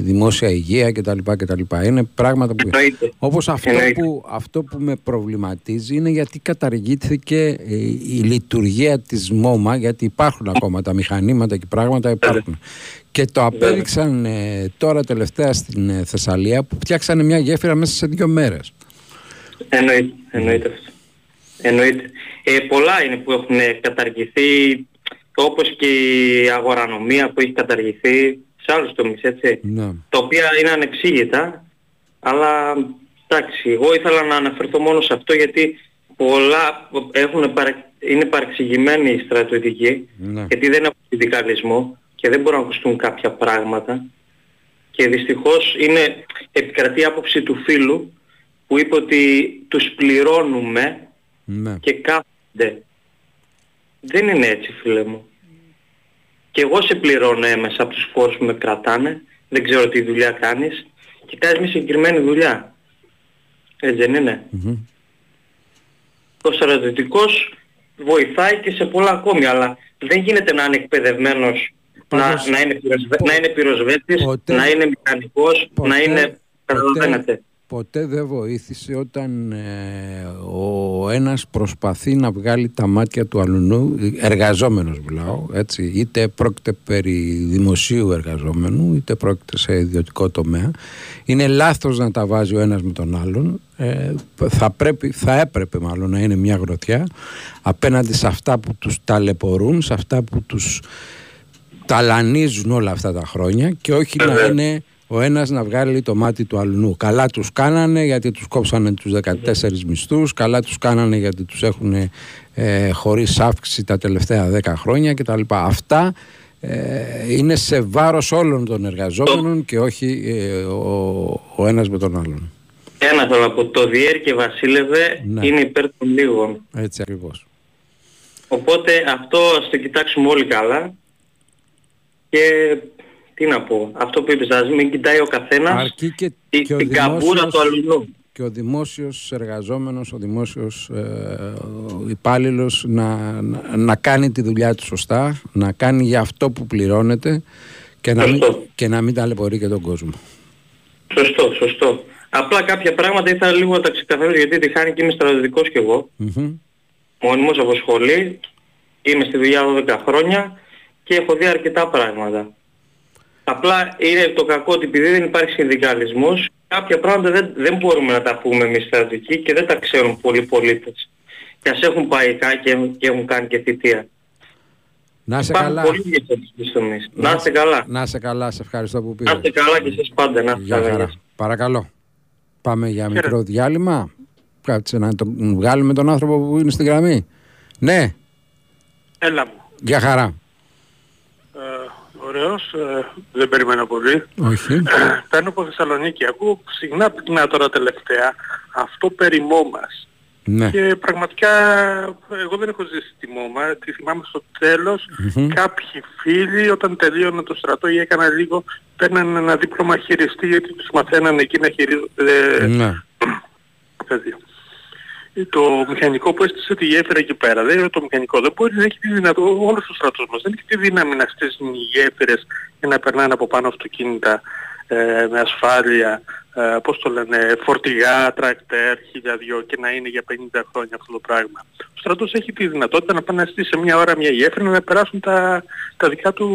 [SPEAKER 2] δημόσια υγεία κτλ. κτλ. Είναι πράγματα που...
[SPEAKER 23] Εννοείται.
[SPEAKER 2] Όπως αυτό
[SPEAKER 23] Εννοείται.
[SPEAKER 2] που, αυτό που με προβληματίζει είναι γιατί καταργήθηκε ε, η λειτουργία της ΜΟΜΑ γιατί υπάρχουν ακόμα τα μηχανήματα και πράγματα υπάρχουν. Και το απέδειξαν ε, τώρα τελευταία στην ε, Θεσσαλία που φτιάξανε μια γέφυρα μέσα σε δύο μέρες.
[SPEAKER 23] Εννοείται, εννοείται αυτό. Εννοείται. Ε, πολλά είναι που έχουν καταργηθεί, όπως και η αγορανομία που έχει καταργηθεί σε άλλους τομείς, έτσι.
[SPEAKER 2] Ναι.
[SPEAKER 23] Τα οποία είναι ανεξήγητα, αλλά εντάξει, εγώ ήθελα να αναφερθώ μόνο σε αυτό γιατί πολλά έχουν παρα... είναι παρεξηγημένοι οι στρατιωτικοί,
[SPEAKER 2] Ναι.
[SPEAKER 23] γιατί δεν έχουν συνδικαλισμό και δεν μπορούν να ακουστούν κάποια πράγματα και δυστυχώς είναι επικρατεί η άποψη του φίλου που είπε ότι τους πληρώνουμε
[SPEAKER 2] Ναι.
[SPEAKER 23] και κάθονται. Δεν είναι έτσι φίλε μου. Και εγώ σε πληρώνω έμεσα από τους φόρους που με κρατάνε, δεν ξέρω τι δουλειά κάνεις και κάνεις μια συγκεκριμένη δουλειά. Έτσι δεν είναι.
[SPEAKER 2] Μμμ.
[SPEAKER 23] Ο στρατιωτικός βοηθάει και σε πολλά ακόμη, αλλά δεν γίνεται να είναι εκπαιδευμένος, να,
[SPEAKER 2] Πάντως,
[SPEAKER 23] να, είναι, πυροσβε... να είναι πυροσβέτης,
[SPEAKER 2] ποτέ-
[SPEAKER 23] να είναι μηχανικός,
[SPEAKER 2] ποτέ-
[SPEAKER 23] να είναι... Καταλαβαίνετε.
[SPEAKER 2] Ποτέ δεν βοήθησε όταν ε, ο ένας προσπαθεί να βγάλει τα μάτια του αλουνού, εργαζόμενος μιλάω, έτσι, είτε πρόκειται περί δημοσίου εργαζόμενου, είτε πρόκειται σε ιδιωτικό τομέα. Είναι λάθος να τα βάζει ο ένας με τον άλλον. Ε, θα, πρέπει, θα έπρεπε μάλλον να είναι μια γροθιά απέναντι σε αυτά που τους ταλαιπωρούν, σε αυτά που τους ταλανίζουν όλα αυτά τα χρόνια και όχι να
[SPEAKER 23] Βέβαια.
[SPEAKER 2] είναι ο ένας να βγάλει το μάτι του αλλού. Καλά τους κάνανε γιατί τους κόψανε τους 14 μισθούς, καλά τους κάνανε γιατί τους έχουν ε, χωρίς αύξηση τα τελευταία 10 χρόνια κτλ. Αυτά ε, είναι σε βάρος όλων των εργαζόμενων και όχι ε, ο, ο ένας με τον άλλον.
[SPEAKER 23] Ένας θέλω να πω, το Διέρ και Βασίλευε
[SPEAKER 2] Ναι.
[SPEAKER 23] είναι υπέρ των λίγων.
[SPEAKER 2] Έτσι ακριβώς.
[SPEAKER 23] Οπότε αυτό ας το κοιτάξουμε όλοι καλά και τι να πω, αυτό που είπες, ας μην κοιτάει ο καθένας
[SPEAKER 2] Αρκεί και,
[SPEAKER 23] τη-
[SPEAKER 2] και ο
[SPEAKER 23] την καμπούρα
[SPEAKER 2] δημόσιος-
[SPEAKER 23] του αλλού.
[SPEAKER 2] και ο δημόσιος εργαζόμενος, ο δημόσιος ε, ο υπάλληλος να, να, να κάνει τη δουλειά του σωστά, να κάνει για αυτό που πληρώνεται και να, μην, και να μην ταλαιπωρεί και τον κόσμο.
[SPEAKER 23] Σωστό, σωστό. Απλά κάποια πράγματα ήθελα λίγο να τα ξεκαθαρίσω γιατί τη χάνει και είμαι στρατιωτικός κι εγώ.
[SPEAKER 2] Μμμ.
[SPEAKER 23] Μόνιμος από σχολή, είμαι στη δουλειά 12 χρόνια και έχω δει αρκετά πράγματα. Απλά είναι το κακό ότι επειδή δεν υπάρχει συνδικαλισμός, κάποια πράγματα δεν, δεν μπορούμε να τα πούμε εμείς στρατιωτικοί και δεν τα ξέρουν πολλοί πολίτες. Και ας έχουν πάει κα- και, και έχουν κάνει και θητεία.
[SPEAKER 2] Να είσαι
[SPEAKER 23] Υπάρχουν
[SPEAKER 2] καλά.
[SPEAKER 23] πολλοί διαφορετικοί τομείς. Να είστε καλά.
[SPEAKER 2] Να είσαι καλά, σε ευχαριστώ που
[SPEAKER 23] Να
[SPEAKER 2] πήρες.
[SPEAKER 23] είστε καλά και εσείς πάντα. Να είστε
[SPEAKER 2] Γεια
[SPEAKER 23] καλά.
[SPEAKER 2] χαρά. Παρακαλώ. Πάμε για μικρό διάλειμμα. Κάτσε να τον βγάλουμε τον άνθρωπο που είναι στην γραμμή. Ναι,
[SPEAKER 24] Έλα μου.
[SPEAKER 2] για χαρά.
[SPEAKER 24] Ε, ωραίος, ε, δεν περιμένα πολύ.
[SPEAKER 2] Όχι.
[SPEAKER 24] Παίρνω από Θεσσαλονίκη. Ακούω συχνά πυκνά τώρα τελευταία αυτό περί μόμας.
[SPEAKER 2] Ναι.
[SPEAKER 24] Και πραγματικά εγώ δεν έχω ζήσει τη μόμα. Τη θυμάμαι στο τέλος
[SPEAKER 2] Μμμ.
[SPEAKER 24] κάποιοι φίλοι όταν τελείωνε το στρατό ή έκανα λίγο παίρνανε ένα δίπλωμα χειριστή γιατί τους μαθαίνανε εκεί να χειρίζονται
[SPEAKER 2] Ναι.
[SPEAKER 24] Παιδί. Το μηχανικό που έστησε τη γέφυρα εκεί πέρα, δεν είναι το μηχανικό, δεν μπορεί να έχει τη δυνατότητα, όλος ο στρατός μας δεν έχει τη δύναμη να στήσουν οι γέφυρες και να περνάνε από πάνω αυτοκίνητα ε, με ασφάλεια, ε, πώς το λένε, φορτηγά, τρακτέρ, χιλιαδιό και να είναι για 50 χρόνια αυτό το πράγμα. Ο στρατός έχει τη δυνατότητα να πάει να στήσει σε μια ώρα μια γέφυρα να περάσουν τα, τα δικά του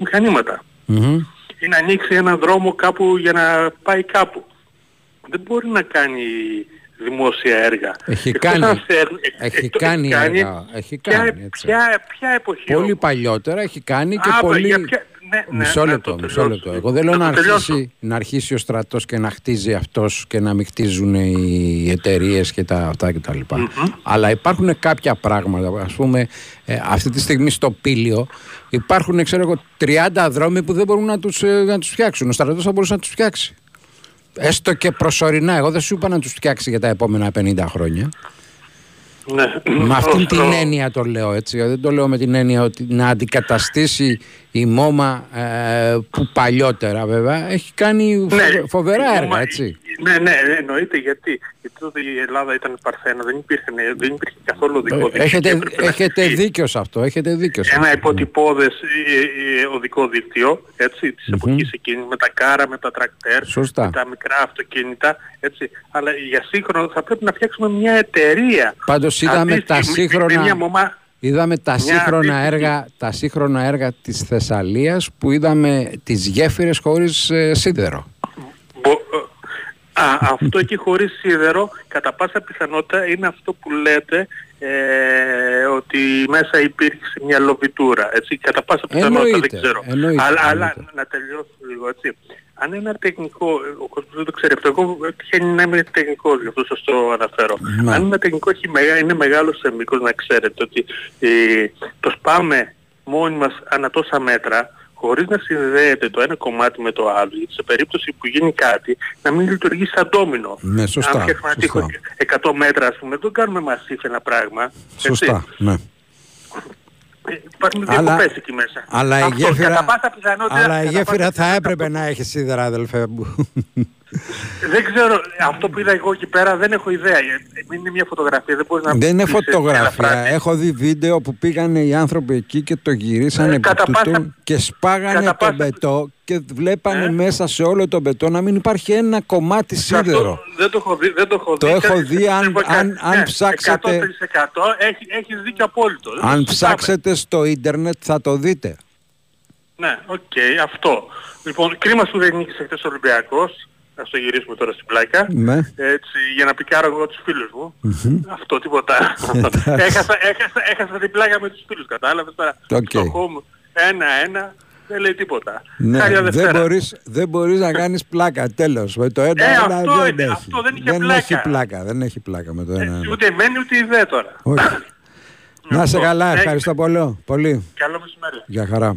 [SPEAKER 24] μηχανήματα
[SPEAKER 2] Μμμ.
[SPEAKER 24] ή να ανοίξει έναν δρόμο κάπου για να πάει κάπου. Δεν μπορεί να κάνει δημόσια έργα.
[SPEAKER 2] Έχει
[SPEAKER 24] Εκτός
[SPEAKER 2] κάνει,
[SPEAKER 24] αν θέλ- εκ-
[SPEAKER 2] έχει
[SPEAKER 24] εκτός-
[SPEAKER 2] κάνει
[SPEAKER 24] κάνει,
[SPEAKER 2] έργα, έχει
[SPEAKER 24] ποια,
[SPEAKER 2] κάνει, έτσι.
[SPEAKER 24] ποια, ποια εποχή
[SPEAKER 2] Πολύ παλιότερα έχει κάνει και
[SPEAKER 24] Α,
[SPEAKER 2] πολύ...
[SPEAKER 24] για ποια- ναι, ναι,
[SPEAKER 2] Μισό
[SPEAKER 24] να
[SPEAKER 2] λεπτό,
[SPEAKER 24] το
[SPEAKER 2] μισό
[SPEAKER 24] τελειώσω.
[SPEAKER 2] λεπτό. Εγώ δεν λέω
[SPEAKER 24] Να
[SPEAKER 2] να
[SPEAKER 24] το τελειώσω.
[SPEAKER 2] αρχίσει, να αρχίσει ο στρατός και να χτίζει αυτός και να μην χτίζουν οι εταιρείες και τα αυτά και τα λοιπα Αλλά υπάρχουν κάποια πράγματα, ας πούμε ε, αυτή τη στιγμή στο Πήλιο υπάρχουν ξέρω εγώ 30 δρόμοι που δεν μπορούν να τους, ε, να τους φτιάξουν. Ο στρατός θα μπορούσε να τους φτιάξει. Έστω και προσωρινά. Εγώ δεν σου είπα να τους φτιάξει για τα επόμενα 50 χρόνια.
[SPEAKER 24] Ναι.
[SPEAKER 2] Με αυτήν
[SPEAKER 24] Ο-
[SPEAKER 2] την
[SPEAKER 24] ο-
[SPEAKER 2] έννοια το λέω έτσι. Δεν το λέω με την έννοια ότι να αντικαταστήσει η μόμα ε, που παλιότερα βέβαια έχει κάνει φοβε- φοβερά
[SPEAKER 24] η
[SPEAKER 2] έργα
[SPEAKER 24] μόμα-
[SPEAKER 2] έτσι.
[SPEAKER 24] Ναι, ναι, εννοείται γιατί. Γιατί τότε η Ελλάδα ήταν παρθένα, δεν υπήρχε, δεν υπήρχε καθόλου οδικό δίκτυο. και
[SPEAKER 2] Έχετε,
[SPEAKER 24] έπρεπε να
[SPEAKER 2] έχετε
[SPEAKER 24] χτιστεί
[SPEAKER 2] δίκιο σε αυτό. Έχετε δίκιο σε
[SPEAKER 24] Ένα
[SPEAKER 2] αυτό.
[SPEAKER 24] υποτυπώδες ε, ε, οδικό δίκτυο, έτσι, της
[SPEAKER 2] Μμμ.
[SPEAKER 24] εποχής εκείνης, με τα κάρα, με τα τρακτέρ,
[SPEAKER 2] Σωστά.
[SPEAKER 24] με τα μικρά αυτοκίνητα, έτσι. Αλλά για σύγχρονο θα πρέπει να φτιάξουμε μια εταιρεία.
[SPEAKER 2] Πάντως είδαμε
[SPEAKER 24] Αντίστοιχη,
[SPEAKER 2] τα
[SPEAKER 24] με-
[SPEAKER 2] σύγχρονα,
[SPEAKER 24] Με μια μομά,
[SPEAKER 2] είδαμε τα
[SPEAKER 24] μια
[SPEAKER 2] σύγχρονα,
[SPEAKER 24] αντίστοιχη.
[SPEAKER 2] έργα, τα σύγχρονα έργα της Θεσσαλίας που είδαμε τις γέφυρες χωρίς ε, σίδερο.
[SPEAKER 24] Α, αυτό εκεί χωρίς σίδερο, κατά πάσα πιθανότητα είναι αυτό που λέτε ε, ότι μέσα υπήρξε μια λοβιτούρα. Έτσι, κατά πάσα πιθανότητα
[SPEAKER 2] Εννοείται,
[SPEAKER 24] δεν ξέρω.
[SPEAKER 2] εννοείται,
[SPEAKER 24] αλλά, αλλά
[SPEAKER 2] εννοείται.
[SPEAKER 24] να τελειώσω λίγο έτσι. Αν ένα τεχνικό, ο κόσμος δεν το ξέρει αυτό, εγώ τυχαίνει να είμαι τεχνικός, γι' αυτό σας το αναφέρω.
[SPEAKER 2] Ναι.
[SPEAKER 24] Αν ένα τεχνικό έχει μεγά, είναι μεγάλος σε μήκος, να ξέρετε ότι ε, το σπάμε μόνοι μας ανά τόσα μέτρα, χωρίς να συνδέεται το ένα κομμάτι με το άλλο, γιατί σε περίπτωση που γίνει κάτι, να μην λειτουργεί σαν ντόμινο.
[SPEAKER 2] Ναι, σωστά,
[SPEAKER 24] Αν φτιάχνουμε ένα τείχος
[SPEAKER 2] σωστά.
[SPEAKER 24] 100 μέτρα, ας πούμε, δεν κάνουμε μασίφ ένα πράγμα. έτσι.
[SPEAKER 2] Σωστά, ναι.
[SPEAKER 24] Ε, Υπάρχουν
[SPEAKER 2] Αλλά-
[SPEAKER 24] διακοπές εκεί μέσα.
[SPEAKER 2] Αλλά η
[SPEAKER 24] Αυτό,
[SPEAKER 2] γέφυρα,
[SPEAKER 24] κατά πάσα πιθανότητα-
[SPEAKER 2] αλλά η
[SPEAKER 24] κατά
[SPEAKER 2] γέφυρα
[SPEAKER 24] πάσα
[SPEAKER 2] θα έπρεπε να έχει σίδερα αδελφέ μου.
[SPEAKER 24] Δεν ξέρω, αυτό που είδα εγώ εκεί πέρα δεν έχω ιδέα. Ε, Είναι μια φωτογραφία, δεν μπορείς να
[SPEAKER 2] Δεν είναι
[SPEAKER 24] πεις, ε, ένα
[SPEAKER 2] φωτογραφία.
[SPEAKER 24] πράγμα.
[SPEAKER 2] Έχω δει βίντεο που πήγανε οι άνθρωποι εκεί και το γυρίσανε
[SPEAKER 24] Ε, κατά
[SPEAKER 2] επί τούτου
[SPEAKER 24] πάσα-
[SPEAKER 2] και σπάγανε
[SPEAKER 24] κατά
[SPEAKER 2] το
[SPEAKER 24] πάσα-
[SPEAKER 2] μπετό και βλέπανε
[SPEAKER 24] Ε.
[SPEAKER 2] μέσα σε όλο το μπετό να μην υπάρχει ένα κομμάτι σίδερο.
[SPEAKER 24] Αυτό δεν το έχω δει. Δεν το έχω
[SPEAKER 2] Το
[SPEAKER 24] δει.
[SPEAKER 2] έχω
[SPEAKER 24] Και-
[SPEAKER 2] δει, αν-
[SPEAKER 24] λοιπόν,
[SPEAKER 2] αν- αν
[SPEAKER 24] ναι,
[SPEAKER 2] ψάξετε-
[SPEAKER 24] 100% έχει, έχεις δίκιο απόλυτο. Δεν το
[SPEAKER 2] Αν
[SPEAKER 24] συζητάμε.
[SPEAKER 2] ψάξετε στο ίντερνετ θα το δείτε.
[SPEAKER 24] Ναι, οκ, αυτό. Λοιπόν, κρίμα που δεν νίκησες χθες ο Ολυμπιακός. Ας το γυρίσουμε τώρα στην πλάκα.
[SPEAKER 2] Ναι.
[SPEAKER 24] Έτσι, για να πικάρω εγώ τους φίλους μου.
[SPEAKER 2] Μμμ.
[SPEAKER 24] Αυτό, τίποτα.
[SPEAKER 2] Εντάξει.
[SPEAKER 24] έχασα, έχασα, έχασα την πλάκα με τους φίλους, κατάλαβες τώρα.
[SPEAKER 2] Οκ.
[SPEAKER 24] Στο home, ένα-ένα, δεν λέει τίποτα.
[SPEAKER 2] Ναι,
[SPEAKER 24] Χάρια
[SPEAKER 2] δεν
[SPEAKER 24] Δευτέρα.
[SPEAKER 2] μπορείς, δεν μπορείς να κάνεις πλάκα, τέλος. Με το ένα,
[SPEAKER 24] Ε,
[SPEAKER 2] ένα
[SPEAKER 24] αυτό
[SPEAKER 2] δεν
[SPEAKER 24] είναι,
[SPEAKER 2] έχει.
[SPEAKER 24] αυτό δεν είχε
[SPEAKER 2] δεν
[SPEAKER 24] πλάκα.
[SPEAKER 2] έχει πλάκα. Δεν έχει πλάκα με το ένα. ένα.
[SPEAKER 24] Ούτε μένει ούτε ιδέα τώρα.
[SPEAKER 2] Όχι. Να σε
[SPEAKER 24] Λοιπόν,
[SPEAKER 2] καλά,
[SPEAKER 24] ε,
[SPEAKER 2] ευχαριστώ πολύ. πολύ.
[SPEAKER 24] Καλό μεσημέρι.
[SPEAKER 2] Για χαρά.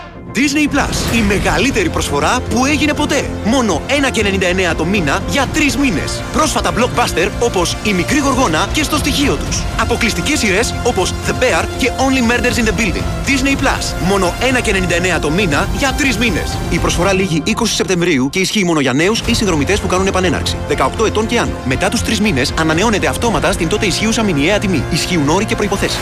[SPEAKER 25] Disney Plus. Η μεγαλύτερη προσφορά που έγινε ποτέ. Μόνο 1,99 το μήνα για 3 μήνες. Πρόσφατα blockbuster όπως Η Μικρή Γοργόνα και στο στοιχείο τους. Αποκλειστικές σειρές όπως The Bear και Only Murders in the Building. Disney Plus. Μόνο 1,99 το μήνα για 3 μήνες. Η προσφορά λήγει 20 Σεπτεμβρίου και ισχύει μόνο για νέους ή συνδρομητές που κάνουν επανέναρξη. 18 ετών και άνω. Μετά τους 3 μήνες ανανεώνεται αυτόματα στην τότε ισχύουσα μηνιαία τιμή. Ισχύουν όροι και προποθέσει.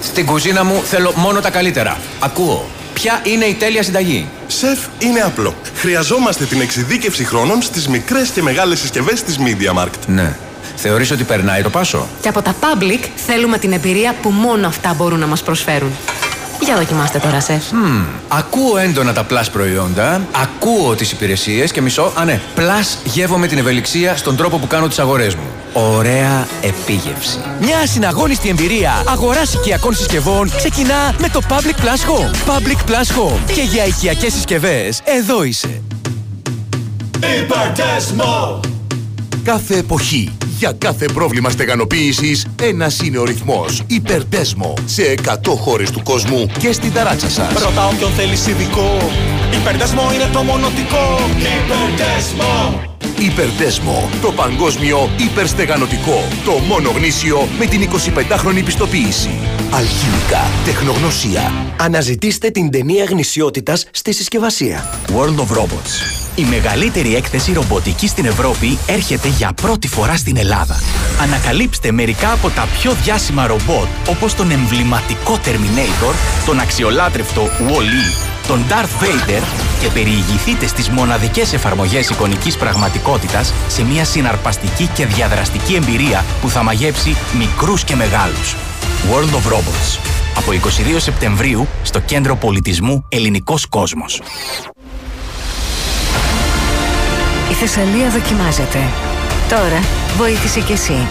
[SPEAKER 26] Στην κουζίνα μου θέλω μόνο τα καλύτερα. Ακούω. Ποια είναι η τέλεια συνταγή;
[SPEAKER 27] Σεφ, είναι απλό. Χρειαζόμαστε την εξειδίκευση χρόνων στις μικρές και μεγάλες συσκευές της Media Markt.
[SPEAKER 26] Ναι. Θεωρείς ότι περνάει το πάσο;
[SPEAKER 8] Και από τα public θέλουμε την εμπειρία που μόνο αυτά μπορούν να μας προσφέρουν. Για δοκιμάστε τώρα, σεφ.
[SPEAKER 26] Μμμ, ακούω έντονα τα plus προϊόντα, ακούω τις υπηρεσίες και μισό, α ναι, plus γεύομαι την ευελιξία στον τρόπο που κάνω τις αγορές μου. Ωραία επίγευση.
[SPEAKER 28] Μια συναγώνιστη εμπειρία αγοράς οικιακών συσκευών ξεκινά με το Public Plus Home. Public Plus Home. Και για οικιακές συσκευές, εδώ είσαι.
[SPEAKER 29] Υπερτέσμο! Κάθε εποχή, για κάθε πρόβλημα στεγανοποίησης, ένας είναι ο ρυθμός. Υπερτέσμο. Σε 100 χώρες του κόσμου και στην ταράτσα σας.
[SPEAKER 30] Ρωτάω ποιον θέλεις ειδικό. Υπερτέσμο είναι το μονοτικό.
[SPEAKER 29] Υπερτέσμο! Υπερτέσμο, το παγκόσμιο υπερστεγανοτικό. Το μόνο γνήσιο με την 25χρονη πιστοποίηση. Αλχημικά, τεχνογνωσία.
[SPEAKER 31] Αναζητήστε την ταινία γνησιότητας στη συσκευασία.
[SPEAKER 32] World of Robots. Η μεγαλύτερη έκθεση ρομποτική στην Ευρώπη έρχεται για πρώτη φορά στην Ελλάδα. Ανακαλύψτε μερικά από τα πιο διάσημα ρομπότ όπως τον εμβληματικό Terminator, τον αξιολάτρευτο Wall-E, τον Darth Vader και περιηγηθείτε στις μοναδικές εφαρμογές εικονικής πραγματικότητας σε μια συναρπαστική και διαδραστική εμπειρία που θα μαγέψει μικρούς και μεγάλους. World of Robots. Από 22 Σεπτεμβρίου στο Κέντρο Πολιτισμού Ελληνικός Κόσμος.
[SPEAKER 33] Η Θεσσαλία δοκιμάζεται. Τώρα βοήθησε κι εσύ.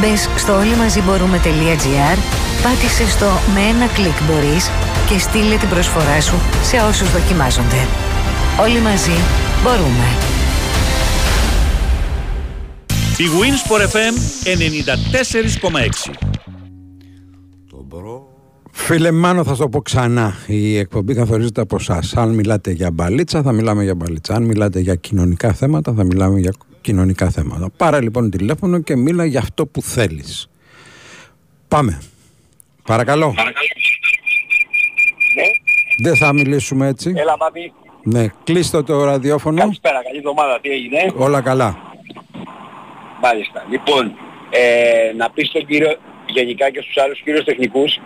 [SPEAKER 33] Μπες στο όλοιμαζιμπορούμε.gr, πάτησε στο «Με ένα κλικ μπορείς» και στείλε την προσφορά σου σε όσους δοκιμάζονται. Όλοι μαζί μπορούμε.
[SPEAKER 10] Η Winsport FM 94,6.
[SPEAKER 2] Φίλε Μάνο, θα σου το πω ξανά. Η εκπομπή καθορίζεται από εσά. Αν μιλάτε για μπαλίτσα, θα μιλάμε για μπαλίτσα. Αν μιλάτε για κοινωνικά θέματα, θα μιλάμε για κοινωνικά θέματα. Πάρε λοιπόν τηλέφωνο και μίλα για αυτό που θέλεις. Πάμε. Παρακαλώ.
[SPEAKER 13] Ναι.
[SPEAKER 2] Δεν θα μιλήσουμε έτσι.
[SPEAKER 13] Έλα, Μάτι.
[SPEAKER 2] Ναι, κλείστε το ραδιόφωνο.
[SPEAKER 13] Καλησπέρα, καλή εβδομάδα. Τι έγινε;
[SPEAKER 2] Όλα καλά.
[SPEAKER 13] Μάλιστα. Λοιπόν, ε, να πεις στον κύριο γενικά και στους άλλους κύριους τεχνικούς,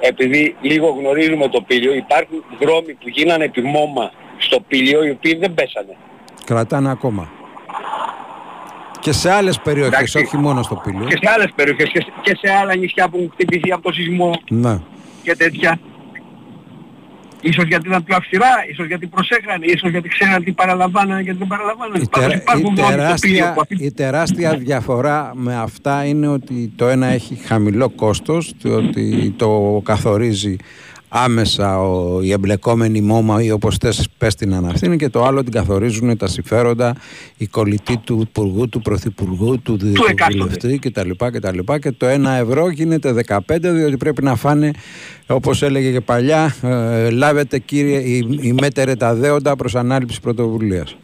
[SPEAKER 13] επειδή λίγο γνωρίζουμε το πύλιο, υπάρχουν δρόμοι που γίνανε επιμόμα στο πύλιο οι οποίοι δεν πέσανε.
[SPEAKER 2] Κρατάνε ακόμα. Και σε άλλες περιοχές,
[SPEAKER 13] Εντάξει.
[SPEAKER 2] όχι μόνο στο Πύλιο.
[SPEAKER 13] Και σε άλλες περιοχές και σε, και σε άλλα νησιά που έχουν χτυπηθεί από το σεισμό
[SPEAKER 2] Ναι.
[SPEAKER 13] και τέτοια. Ίσως γιατί ήταν πιο αυστηρά, ίσως γιατί προσέχανε, ίσως γιατί ξέραν τι παραλαμβάνανε και τι δεν παραλαμβάνανε.
[SPEAKER 2] Η,
[SPEAKER 13] Πάντως
[SPEAKER 2] τερα-
[SPEAKER 13] υπάρχουν
[SPEAKER 2] η
[SPEAKER 13] δρόμοι στο πύλιο
[SPEAKER 2] τεράστια,
[SPEAKER 13] που αυτή
[SPEAKER 2] η τεράστια διαφορά με αυτά είναι ότι το ένα έχει χαμηλό κόστος, ότι το καθορίζει άμεσα ο, η εμπλεκόμενη μόμα ή όπως θες πες την αναθήνη και το άλλο την καθορίζουν τα συμφέροντα η κολλητή του υπουργού, του πρωθυπουργού, του, του βουλευτή κτλ. κτλ. Και το ένα ευρώ γίνεται 15 διότι πρέπει να φάνε όπως έλεγε και παλιά ε, λάβετε κύριε η, η μέτερε τα δέοντα προς ανάληψη πρωτοβουλίας.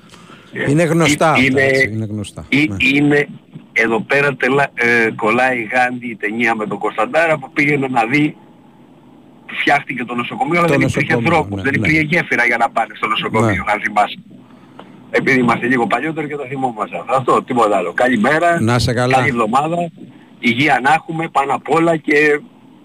[SPEAKER 2] Είναι γνωστά αυτά,
[SPEAKER 13] είναι,
[SPEAKER 2] έτσι, είναι γνωστά.
[SPEAKER 13] ή-
[SPEAKER 2] ναι.
[SPEAKER 13] είναι εδώ πέρα τελα, ε, κολλάει η Γάντι η ταινία με τον Κωνσταντάρα που πήγαινε να δει φτιάχτηκε το νοσοκομείο αλλά
[SPEAKER 2] Το
[SPEAKER 13] δεν υπήρχε
[SPEAKER 2] νοσοκομείο,
[SPEAKER 13] δρόμος,
[SPEAKER 2] ναι,
[SPEAKER 13] δεν
[SPEAKER 2] ναι.
[SPEAKER 13] υπήρχε γέφυρα για να πάνε στο νοσοκομείο
[SPEAKER 2] Ναι.
[SPEAKER 13] αν θυμάσαι.
[SPEAKER 34] επειδή είμαστε λίγο παλιότεροι και το θυμόμαστε. Αυτό, τίποτα άλλο. Καλημέρα,
[SPEAKER 2] Να σε καλά.
[SPEAKER 34] καλή εβδομάδα, υγεία να έχουμε πάνω απ' όλα και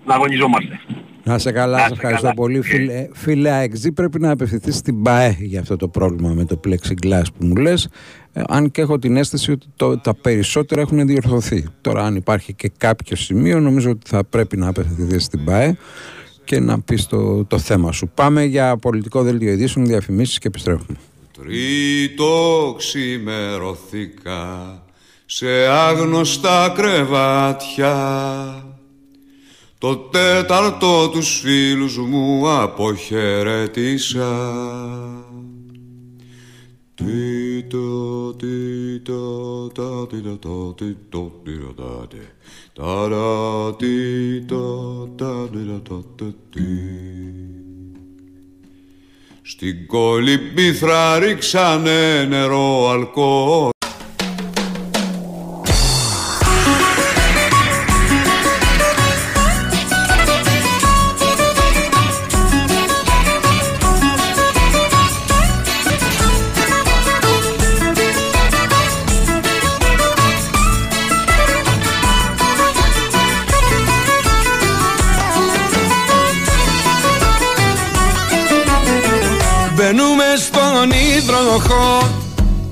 [SPEAKER 34] να αγωνιζόμαστε.
[SPEAKER 2] Να σε καλά, σε ευχαριστώ
[SPEAKER 34] καλά.
[SPEAKER 2] πολύ. Φίλε, φίλε ΑΕΞΔ, πρέπει να απευθυνθείς στην ΠΑΕ για αυτό το πρόβλημα με το plexiglass που μου λες. Ε, αν και έχω την αίσθηση ότι το, τα περισσότερα έχουν διορθωθεί. Τώρα, αν υπάρχει και κάποιο σημείο, νομίζω ότι θα πρέπει να απευθυνθείς στην ΠΑΕ και να πεις το, το θέμα σου. Πάμε για πολιτικό δελτίο ειδήσεων, διαφημίσεις και επιστρέφουμε.
[SPEAKER 15] Τρίτο ξημερωθήκα σε άγνωστα κρεβάτια Το τέταρτο τους φίλους μου αποχαιρέτησα Τίτο, τίτο, τα, τίτο, το, τίτο, τίτο, τα, τε. Ταρα, τίτο, τα, τίτο, το, τε, τι. Στην κολυμπήθρα ρίξανε νερό αλκοόλ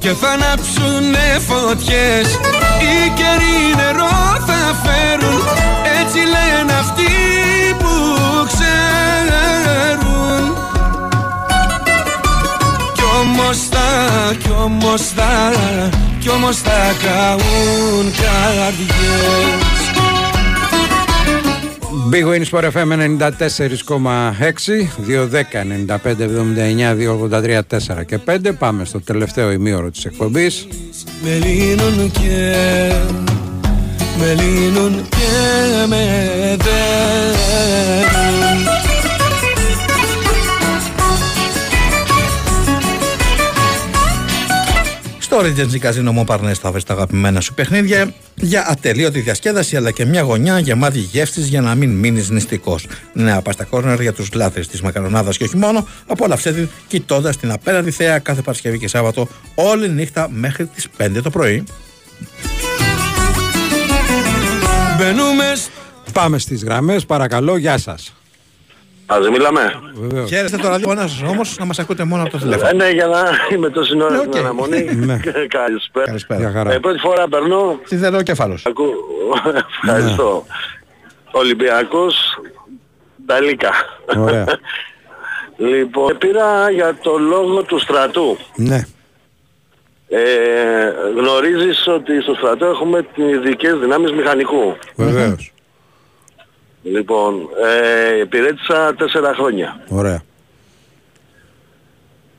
[SPEAKER 14] και θα ανάψουνε φωτιές. Οι καιροί νερό θα φέρουν. Έτσι λένε αυτοί που ξέρουν. Κι όμως θα, κι όμως θα, κι όμως θα καούν καρδιές
[SPEAKER 2] Big Win Sport FM 94,6 210 95 79 283 4 και 5 Πάμε στο τελευταίο ημίωρο της εκπομπής.
[SPEAKER 14] Με λύνουν και με λύνουν και με δένουν
[SPEAKER 35] Στο Regency Casino Montparnasse θα βρει τα αγαπημένα σου παιχνίδια για ατελείωτη διασκέδαση αλλά και μια γωνιά γεμάτη γεύσης για να μην μείνεις νηστικός. Νέα pasta corner για τους λάτρεις της μακαρονάδας και όχι μόνο. Απόλαυσέ την κοιτώντας την απέναντι θέα κάθε Παρασκευή και Σάββατο όλη νύχτα μέχρι τις 5 το πρωί.
[SPEAKER 14] Μπαίνουμε
[SPEAKER 2] Πάμε στις γραμμές παρακαλώ γεια σας
[SPEAKER 34] Ας μιλάμε.
[SPEAKER 2] Βεβαίως.
[SPEAKER 35] Χαίρεστε το ραδιόφωνο σα όμως να μας ακούτε μόνο από το τηλέφωνο.
[SPEAKER 34] Ε, ναι, για να είμαι τόση ώρα
[SPEAKER 35] Ναι,
[SPEAKER 34] στην
[SPEAKER 35] οκ.
[SPEAKER 34] αναμονή.
[SPEAKER 35] Ναι.
[SPEAKER 34] Καλησπέρα.
[SPEAKER 35] Καλησπέρα.
[SPEAKER 2] Για χαρά.
[SPEAKER 34] Ε, πρώτη φορά περνώ.
[SPEAKER 35] Σιδερόκεφαλος.
[SPEAKER 34] Ακού... Ευχαριστώ. Ολυμπιακός Νταλίκα.
[SPEAKER 2] Ωραία.
[SPEAKER 34] λοιπόν, πήρα για το λόγο του στρατού.
[SPEAKER 2] Ναι
[SPEAKER 34] Ε, γνωρίζεις ότι στο στρατό έχουμε τις ειδικές δυνάμεις μηχανικού.
[SPEAKER 2] Βεβαίως
[SPEAKER 34] Λοιπόν, ε, υπηρέτησα τέσσερα χρόνια.
[SPEAKER 2] Ωραία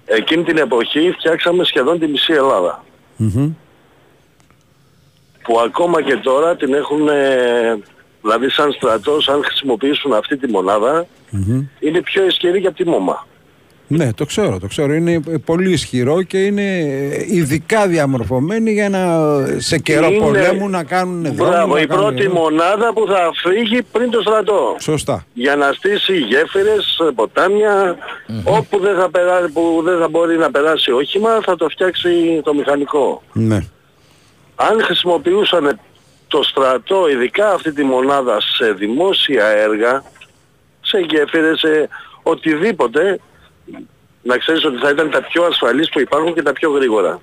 [SPEAKER 34] Εκείνη την εποχή φτιάξαμε σχεδόν τη μισή Ελλάδα.
[SPEAKER 2] Μμμ.
[SPEAKER 34] Που ακόμα και τώρα την έχουν, ε, δηλαδή σαν στρατός, αν χρησιμοποιήσουν αυτή τη μονάδα,
[SPEAKER 2] Μμμ.
[SPEAKER 34] είναι πιο ισχυρή για τη ΜΟΜΑ.
[SPEAKER 2] Ναι, το ξέρω, το ξέρω. Είναι πολύ ισχυρό και είναι ειδικά διαμορφωμένοι για να σε καιρό
[SPEAKER 34] Είναι-
[SPEAKER 2] πολέμου να κάνουν δρόμο.
[SPEAKER 34] Μπράβο,
[SPEAKER 2] να
[SPEAKER 34] η
[SPEAKER 2] κάνουν-
[SPEAKER 34] πρώτη μονάδα που θα φύγει πριν το στρατό.
[SPEAKER 2] Σωστά.
[SPEAKER 34] Για να στήσει γέφυρες, ποτάμια, όπου δεν θα, περάσει, που δεν θα μπορεί να περάσει όχημα, θα το φτιάξει το μηχανικό.
[SPEAKER 2] Ναι.
[SPEAKER 34] Αν χρησιμοποιούσαν το στρατό, ειδικά αυτή τη μονάδα, σε δημόσια έργα, σε γέφυρες, σε οτιδήποτε, να ξέρεις ότι θα ήταν τα πιο ασφαλείς που υπάρχουν και τα πιο γρήγορα.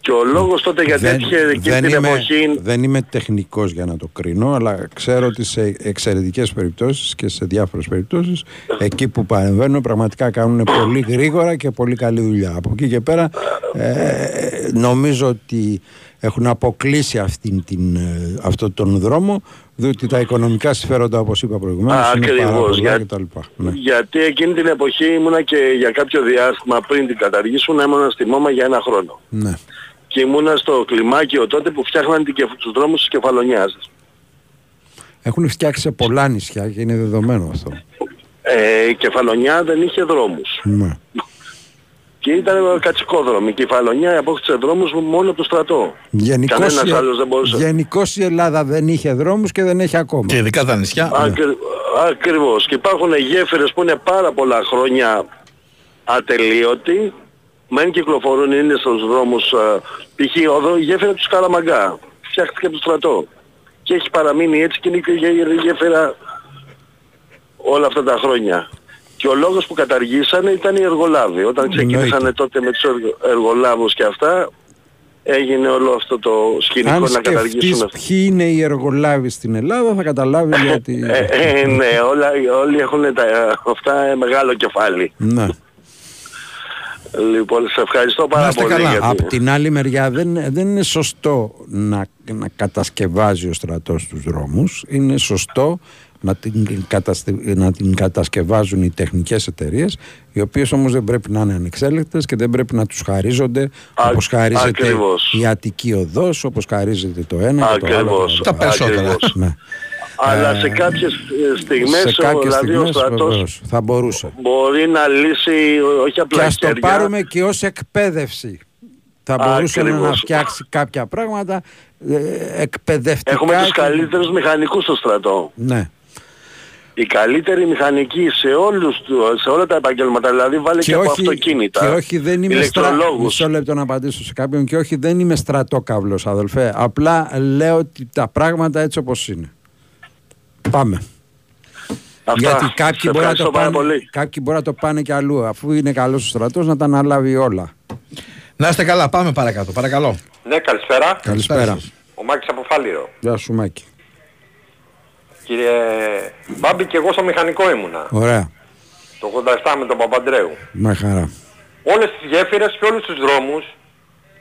[SPEAKER 34] Και ο λόγος τότε γιατί
[SPEAKER 2] Δεν,
[SPEAKER 34] έτυχε εκείνη
[SPEAKER 2] δεν
[SPEAKER 34] την
[SPEAKER 2] είμαι,
[SPEAKER 34] εποχή...
[SPEAKER 2] δεν είμαι τεχνικός για να το κρίνω, αλλά ξέρω ότι σε εξαιρετικές περιπτώσεις και σε διάφορες περιπτώσεις, εκεί που παρεμβαίνουν πραγματικά κάνουν πολύ γρήγορα και πολύ καλή δουλειά. Από εκεί και πέρα ε, νομίζω ότι έχουν αποκλείσει αυτήν την, ε, αυτόν τον δρόμο, διότι τα οικονομικά συμφέροντα, όπως είπα προηγουμένως, είναι πάρα
[SPEAKER 34] Ακριβώς,
[SPEAKER 2] πολλά
[SPEAKER 34] για-
[SPEAKER 2] κτλ. Ναι.
[SPEAKER 34] Γιατί εκείνη την εποχή ήμουνα και για κάποιο διάστημα πριν την καταργήσουν ήμουνα στη ΜΟΜΑ για ένα χρόνο.
[SPEAKER 2] ναι.
[SPEAKER 34] Και ήμουνα στο κλιμάκιο τότε που φτιάχναν την κεφ- τους δρόμους της Κεφαλονιάς.
[SPEAKER 2] Έχουν φτιάξει σε πολλά νησιά και είναι δεδομένο αυτό.
[SPEAKER 34] Ε, η Κεφαλονιά δεν είχε δρόμους.
[SPEAKER 2] Ναι.
[SPEAKER 34] Και ήταν κατσικόδρομη. Η Κεφαλονιά απόκτησε δρόμους μόνο από το στρατό.
[SPEAKER 2] Γενικώς
[SPEAKER 34] Κανένας
[SPEAKER 2] η-
[SPEAKER 34] άλλος δεν μπορούσε.
[SPEAKER 2] γενικώς η Ελλάδα δεν είχε δρόμους και δεν έχει ακόμα.
[SPEAKER 35] Και ειδικά τα νησιά.
[SPEAKER 34] Ακρι... Ακριβώς. Και υπάρχουν γέφυρες που είναι πάρα πολλά χρόνια ατελείωτοι μεν κυκλοφορούν, είναι στους δρόμους, ε, π.χ. εδώ η γέφυρα του Σκαραμαγκά, φτιάχτηκε από το στρατό. Και έχει παραμείνει έτσι και είναι και η γέφυρα όλα αυτά τα χρόνια. Και ο λόγος που καταργήσανε ήταν οι εργολάβοι. Όταν ξεκίνησαν τότε με τους εργο- εργολάβους και αυτά, έγινε όλο αυτό το σκηνικό
[SPEAKER 2] Αν
[SPEAKER 34] να
[SPEAKER 2] σκεφτείς
[SPEAKER 34] καταργήσουν αυτό.
[SPEAKER 2] ποιοι είναι οι εργολάβοι στην Ελλάδα θα καταλάβεις γιατί...
[SPEAKER 34] Ε, ε, ναι, όλα, όλοι έχουν τα, αυτά ε, μεγάλο κεφάλι.
[SPEAKER 2] ναι.
[SPEAKER 34] Λοιπόν, σε ευχαριστώ πάρα πολύ. γιατί-
[SPEAKER 2] Απ' την άλλη μεριά δεν, δεν είναι σωστό να, να κατασκευάζει ο στρατός τους δρόμους. Είναι σωστό να την, καταστε- να την κατασκευάζουν οι τεχνικές εταιρείες οι οποίες όμως δεν πρέπει να είναι ανεξέλεγκτες και δεν πρέπει να τους χαρίζονται όπως χαρίζεται
[SPEAKER 34] ακριβώς.
[SPEAKER 2] η Αττική Οδός, όπως χαρίζεται το ένα και το άλλο.
[SPEAKER 34] Ακριβώς,
[SPEAKER 2] Τα περισσότερα.
[SPEAKER 34] ακριβώς.
[SPEAKER 2] Ναι.
[SPEAKER 34] Αλλά
[SPEAKER 2] Ε,
[SPEAKER 34] σε κάποιες ε, στιγμές,
[SPEAKER 2] σε
[SPEAKER 34] ο,
[SPEAKER 2] κάποιες
[SPEAKER 34] δηλαδή ο
[SPEAKER 2] στιγμές
[SPEAKER 34] στρατός
[SPEAKER 2] βεβαίως, θα μπορούσε.
[SPEAKER 34] μπορεί να λύσει όχι απλά
[SPEAKER 2] Και ας το
[SPEAKER 34] χέρια.
[SPEAKER 2] πάρουμε και ως εκπαίδευση. Θα μπορούσε να
[SPEAKER 34] Ακριβώς.
[SPEAKER 2] φτιάξει κάποια πράγματα ε, εκπαιδευτικά.
[SPEAKER 34] Έχουμε τους
[SPEAKER 2] και-
[SPEAKER 34] καλύτερους μηχανικούς στο στρατό.
[SPEAKER 2] Ναι.
[SPEAKER 34] Οι καλύτεροι μηχανικοί σε, όλους, του- σε όλα τα επαγγέλματα, δηλαδή βάλε και, από αυτοκίνητα.
[SPEAKER 2] και όχι δεν είμαι στρα...
[SPEAKER 34] ηλεκτρολόγους.
[SPEAKER 2] Μισό λεπτό να απαντήσω σε κάποιον και όχι δεν είμαι στρατόκαυλος αδελφέ. Απλά λέω ότι τα πράγματα έτσι όπως είναι. Πάμε.
[SPEAKER 34] Αυτά.
[SPEAKER 2] Γιατί κάποιοι
[SPEAKER 34] Σε
[SPEAKER 2] μπορεί, να το
[SPEAKER 34] ευχαριστώ πάρα
[SPEAKER 2] πάνε,
[SPEAKER 34] πολύ.
[SPEAKER 2] κάποιοι μπορεί να το πάνε και αλλού. Αφού είναι καλός ο στρατός να τα αναλάβει όλα.
[SPEAKER 3] Να είστε καλά, πάμε παρακάτω. Παρακαλώ.
[SPEAKER 36] Ναι, καλησπέρα.
[SPEAKER 2] Καλησπέρα.
[SPEAKER 36] Ο Μάκης από Φάληρο.
[SPEAKER 2] Γεια σου Μάκη.
[SPEAKER 36] Κύριε Μπάμπη και εγώ στο μηχανικό ήμουνα.
[SPEAKER 2] Ωραία.
[SPEAKER 36] Το 87 με τον Παπαντρέου.
[SPEAKER 2] Με χαρά.
[SPEAKER 36] Όλες τις γέφυρες και όλους τους δρόμους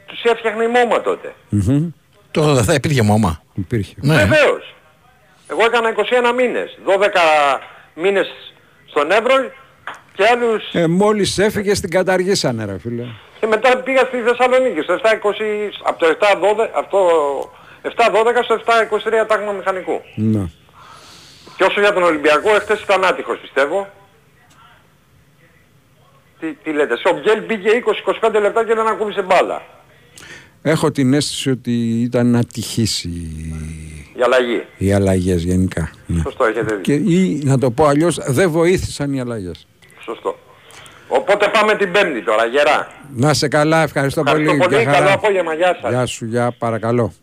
[SPEAKER 36] τους έφτιαχνε η ΜΟΜΑ τότε.
[SPEAKER 2] Μμμ.
[SPEAKER 3] Τώρα δεν θα υπήρχε μόμα.
[SPEAKER 2] Υπήρχε.
[SPEAKER 3] Ναι.
[SPEAKER 36] Βεβαίως. Εγώ έκανα 21 μήνες. 12 μήνες στον Εύρο και άλλους...
[SPEAKER 2] Ε, μόλις έφυγε την καταργήσανε ρε φίλε.
[SPEAKER 36] Και μετά πήγα στη Θεσσαλονίκη στο 720, από το 712, αυτό 712 στο 723 τάγμα μηχανικού.
[SPEAKER 2] Ναι.
[SPEAKER 36] Και όσο για τον Ολυμπιακό, εχθές ήταν άτυχος πιστεύω. Τι, τι λέτε, στο Μπιέλ μπήκε 20-25 λεπτά και δεν ακούμπησε μπάλα.
[SPEAKER 2] Έχω την αίσθηση ότι ήταν ατυχής η,
[SPEAKER 36] Η αλλαγή.
[SPEAKER 2] οι αλλαγές γενικά. Ναι.
[SPEAKER 36] Σωστό, έχετε
[SPEAKER 2] Και,
[SPEAKER 36] δίκιο.
[SPEAKER 2] ή να το πω αλλιώς δεν βοήθησαν οι αλλαγές.
[SPEAKER 36] Σωστό. Οπότε πάμε την Πέμπτη τώρα, γερά.
[SPEAKER 2] Να σε καλά, ευχαριστώ,
[SPEAKER 36] Ευχαριστώ
[SPEAKER 2] πολύ.
[SPEAKER 36] πολύ,
[SPEAKER 2] Γεια χαρά.
[SPEAKER 36] καλό απόγευμα, γεια σας.
[SPEAKER 2] Γεια σου, γεια, παρακαλώ.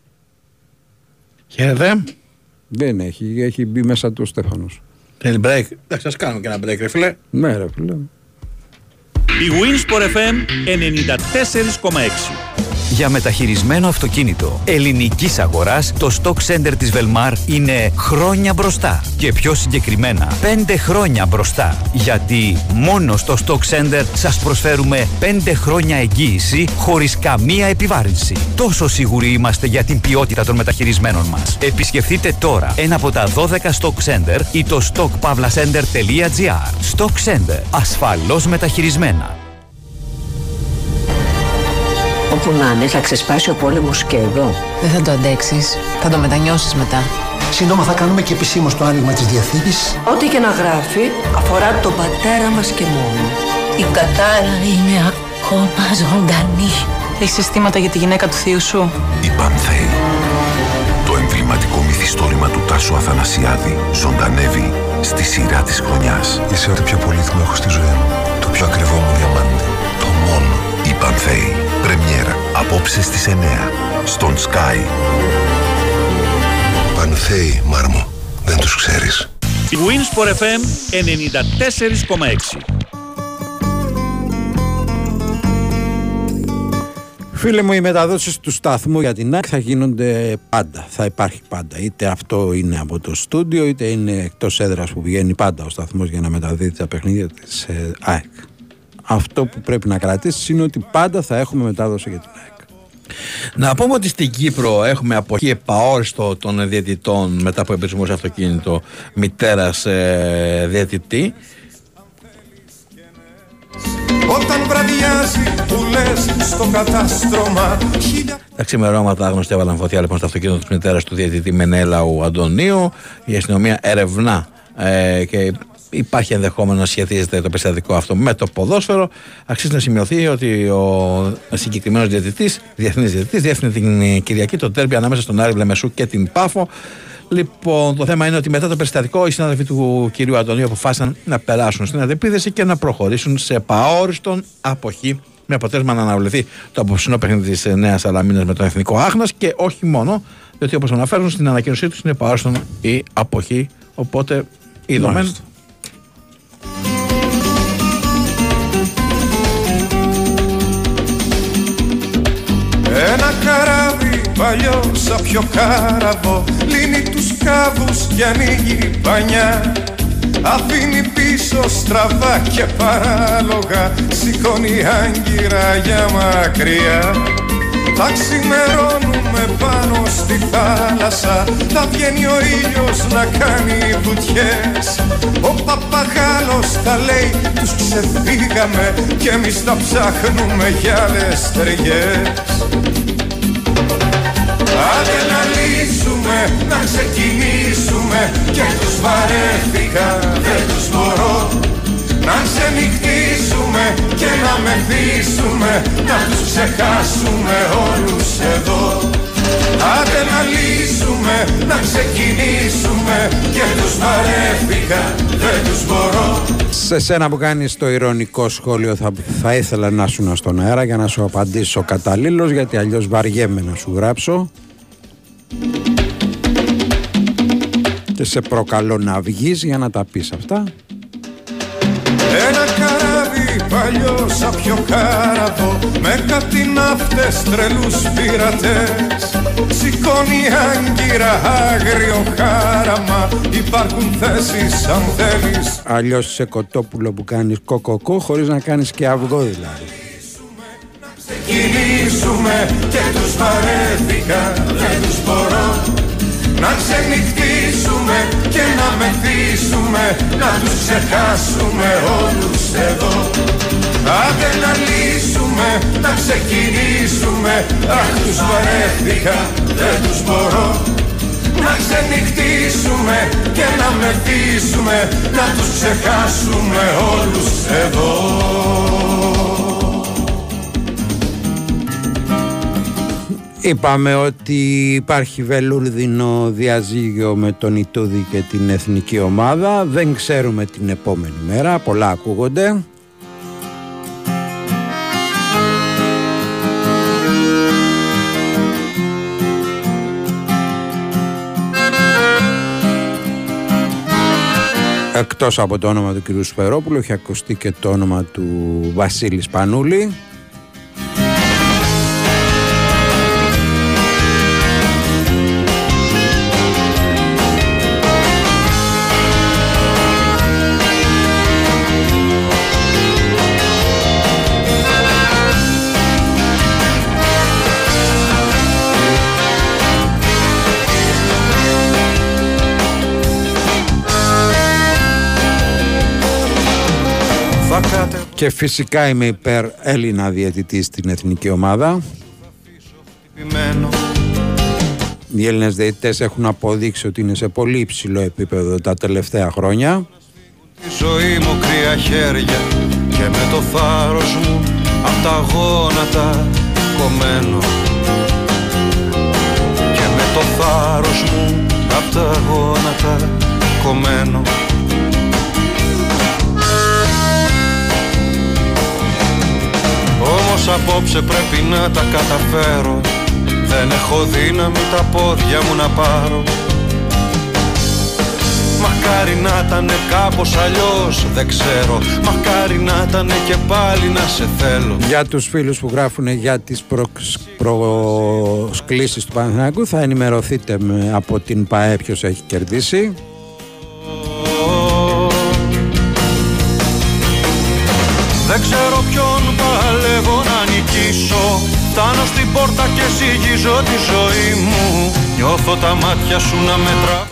[SPEAKER 3] Χαίρετε.
[SPEAKER 2] Δεν έχει, έχει μπει μέσα του ο Στέφανος.
[SPEAKER 3] Θέλει break; Εντάξει, ας κάνουμε και ένα break, ρε φίλε.
[SPEAKER 2] Ναι ρε φίλε.
[SPEAKER 10] Η Winsport FM 94,6.
[SPEAKER 32] Για μεταχειρισμένο αυτοκίνητο ελληνικής αγοράς, το Stock Center της Velmar είναι χρόνια μπροστά. Και πιο συγκεκριμένα, 5 χρόνια μπροστά. Γιατί μόνο στο Stock Center σας προσφέρουμε 5 χρόνια εγγύηση χωρίς καμία επιβάρυνση. Τόσο σίγουροι είμαστε για την ποιότητα των μεταχειρισμένων μας. Επισκεφτείτε τώρα ένα από τα 12 Stock Center ή το stockpavlacenter.gr. Stock Center. Ασφαλώς μεταχειρισμένα.
[SPEAKER 37] Όπου να είναι, θα ξεσπάσει ο πόλεμος και εδώ.
[SPEAKER 38] Δεν θα το αντέξεις. Θα το μετανιώσεις μετά.
[SPEAKER 39] Σύντομα θα κάνουμε και επισήμως το άνοιγμα της Διαθήκης.
[SPEAKER 8] Ό,τι και να γράφει αφορά τον πατέρα μας και μόνο. Η κατάρα είναι ακόμα ζωντανή.
[SPEAKER 38] Έχεις αισθήματα για τη γυναίκα του θείου σου;
[SPEAKER 40] Η Πανθέη. Το εμβληματικό μυθιστόρημα του Τάσου Αθανασιάδη ζωντανεύει στη σειρά της χρονιάς. Είσαι ό,τι πιο πολύτιμο έχω στη ζωή μου. Το πιο ακριβό μου διαμάντι. Το μόνο. Η Πανθέη. Πρεμιέρα. Απόψε στις 9. Στον Sky. Πανθέη, Μάρμο. Δεν τους ξέρεις.
[SPEAKER 10] Η Winsport FM 94,6.
[SPEAKER 2] Φίλε μου, οι μεταδόσεις του σταθμού για την ΑΕΚ θα γίνονται πάντα. Θα υπάρχει πάντα. Είτε αυτό είναι από το στούντιο, είτε είναι εκτός έδρας που πηγαίνει πάντα ο σταθμός για να μεταδίδει τα παιχνίδια της ε, ΑΕΚ. Αυτό που πρέπει να κρατήσεις είναι ότι πάντα θα έχουμε μετάδοση για την ΑΕΚ.
[SPEAKER 3] Να πούμε ότι στην Κύπρο έχουμε αποχή επαόριστο των διαιτητών μετά από εμπρισμό σε αυτοκίνητο μητέρας ε, διαιτητή.
[SPEAKER 19] Όταν βραδιάζει που λες στο κατάστρωμα χίλια
[SPEAKER 3] Τα ξημερώματα άγνωστοι έβαλαν φωτιά λοιπόν στο αυτοκίνητο της μητέρας του διαιτητή Μενέλαου Αντωνίου. Η αστυνομία ερευνά ε, και υπάρχει ενδεχόμενο να σχετίζεται το περιστατικό αυτό με το ποδόσφαιρο. Αξίζει να σημειωθεί ότι ο συγκεκριμένος διαιτητής, διεθνής διαιτητής, διεύθυνε την Κυριακή το τέρμπι ανάμεσα στον Άρη Βλεμεσού και την Πάφο. Λοιπόν, το θέμα είναι ότι μετά το περιστατικό οι συνάδελφοι του κυρίου Αντωνίου αποφάσισαν να περάσουν στην αντεπίδεση και να προχωρήσουν σε παόριστον αποχή Με αποτέλεσμα να αναβληθεί το απόψινό παιχνίδι της Νέας Αλαμίνας με τον Εθνικό Άχνα και όχι μόνο, διότι όπως αναφέρουν στην ανακοίνωσή τους είναι παράστον η αποχή. Οπότε είδαμε.
[SPEAKER 19] Ένα καράβι παλιό σαν πιο κάραβο. Λύνει τους κάβους και ανοίγει πανιά. Αφήνει πίσω στραβά και παράλογα. Σηκώνει άγκυρα για μακριά θα ξημερώνουμε πάνω στη θάλασσα. Θα βγαίνει ο ήλιος να κάνει βουτιές. Ο παπαγάλος θα λέει τους ξεφύγαμε Κι εμείς τα ψάχνουμε για άλλες ταιριές Άντε να λύσουμε, να ξεκινήσουμε. Και τους βαρέθηκα, δεν τους μπορώ να ξενυχτήσουμε και να μεθύσουμε Να τους ξεχάσουμε όλους εδώ. Άντε να λύσουμε, να ξεκινήσουμε Και τους βαρέθηκα, δεν τους μπορώ.
[SPEAKER 2] Σε σένα που κάνεις το ηρωνικό σχόλιο θα, θα ήθελα να σου στον αέρα για να σου απαντήσω καταλήλως γιατί αλλιώς βαριέμαι να σου γράψω. Και σε προκαλώ να βγεις για να τα πεις αυτά
[SPEAKER 19] ένα καράβι παλιό σαν πιο κάραβο Με κάτι ναύτες τρελούς πειρατές. Σηκώνει άγκυρα άγριο χάραμα Υπάρχουν θέσεις αν θέλεις.
[SPEAKER 2] Αλλιώς σε κοτόπουλο που κάνεις κοκοκό χωρίς να κάνεις και αυγό δηλαδή.
[SPEAKER 19] Ξεκινήσουμε και τους βαρέθηκα δεν τους μπορώ να ξενυχτήσουμε και να μεθύσουμε Να τους ξεχάσουμε όλους εδώ. Άντε να λύσουμε, να ξεκινήσουμε. Αχ τους βαρέθηκα, δεν τους μπορώ. Να ξενυχτήσουμε και να μεθύσουμε. Να τους ξεχάσουμε όλους εδώ
[SPEAKER 2] Είπαμε ότι υπάρχει βελούρδινο διαζύγιο με τον Ιτούδη και την εθνική ομάδα. Δεν ξέρουμε την επόμενη μέρα, πολλά ακούγονται. Εκτός από το όνομα του κ. Σφερόπουλου έχει ακουστεί και το όνομα του Βασίλη Σπανούλη. Και φυσικά είμαι υπέρ Έλληνα διαιτητή στην εθνική ομάδα. Οι Έλληνες διαιτητές έχουν αποδείξει ότι είναι σε πολύ υψηλό επίπεδο τα τελευταία χρόνια.
[SPEAKER 19] Τη ζωή μου κρύα χέρια και με το θάρρος μου απ' τα γόνατα κομμένο και με το θάρρος μου απ' τα γόνατα κομμένο Όμως απόψε πρέπει να τα καταφέρω. Δεν έχω δύναμη τα πόδια μου να πάρω. Μακάρι να ήταν κάπως αλλιώς δεν ξέρω. Μακάρι να ήταν και πάλι να σε θέλω.
[SPEAKER 2] Για τους φίλους που γράφουν για τις προσ... προσκλήσεις του Παναθηναϊκού θα ενημερωθείτε με, από την ΠαΕ ποιος έχει κερδίσει.
[SPEAKER 19] Δεν ξέρω ποιον παλεύω να νικήσω Φτάνω στην πόρτα και ζυγίζω τη ζωή μου Νιώθω τα μάτια σου να μετρά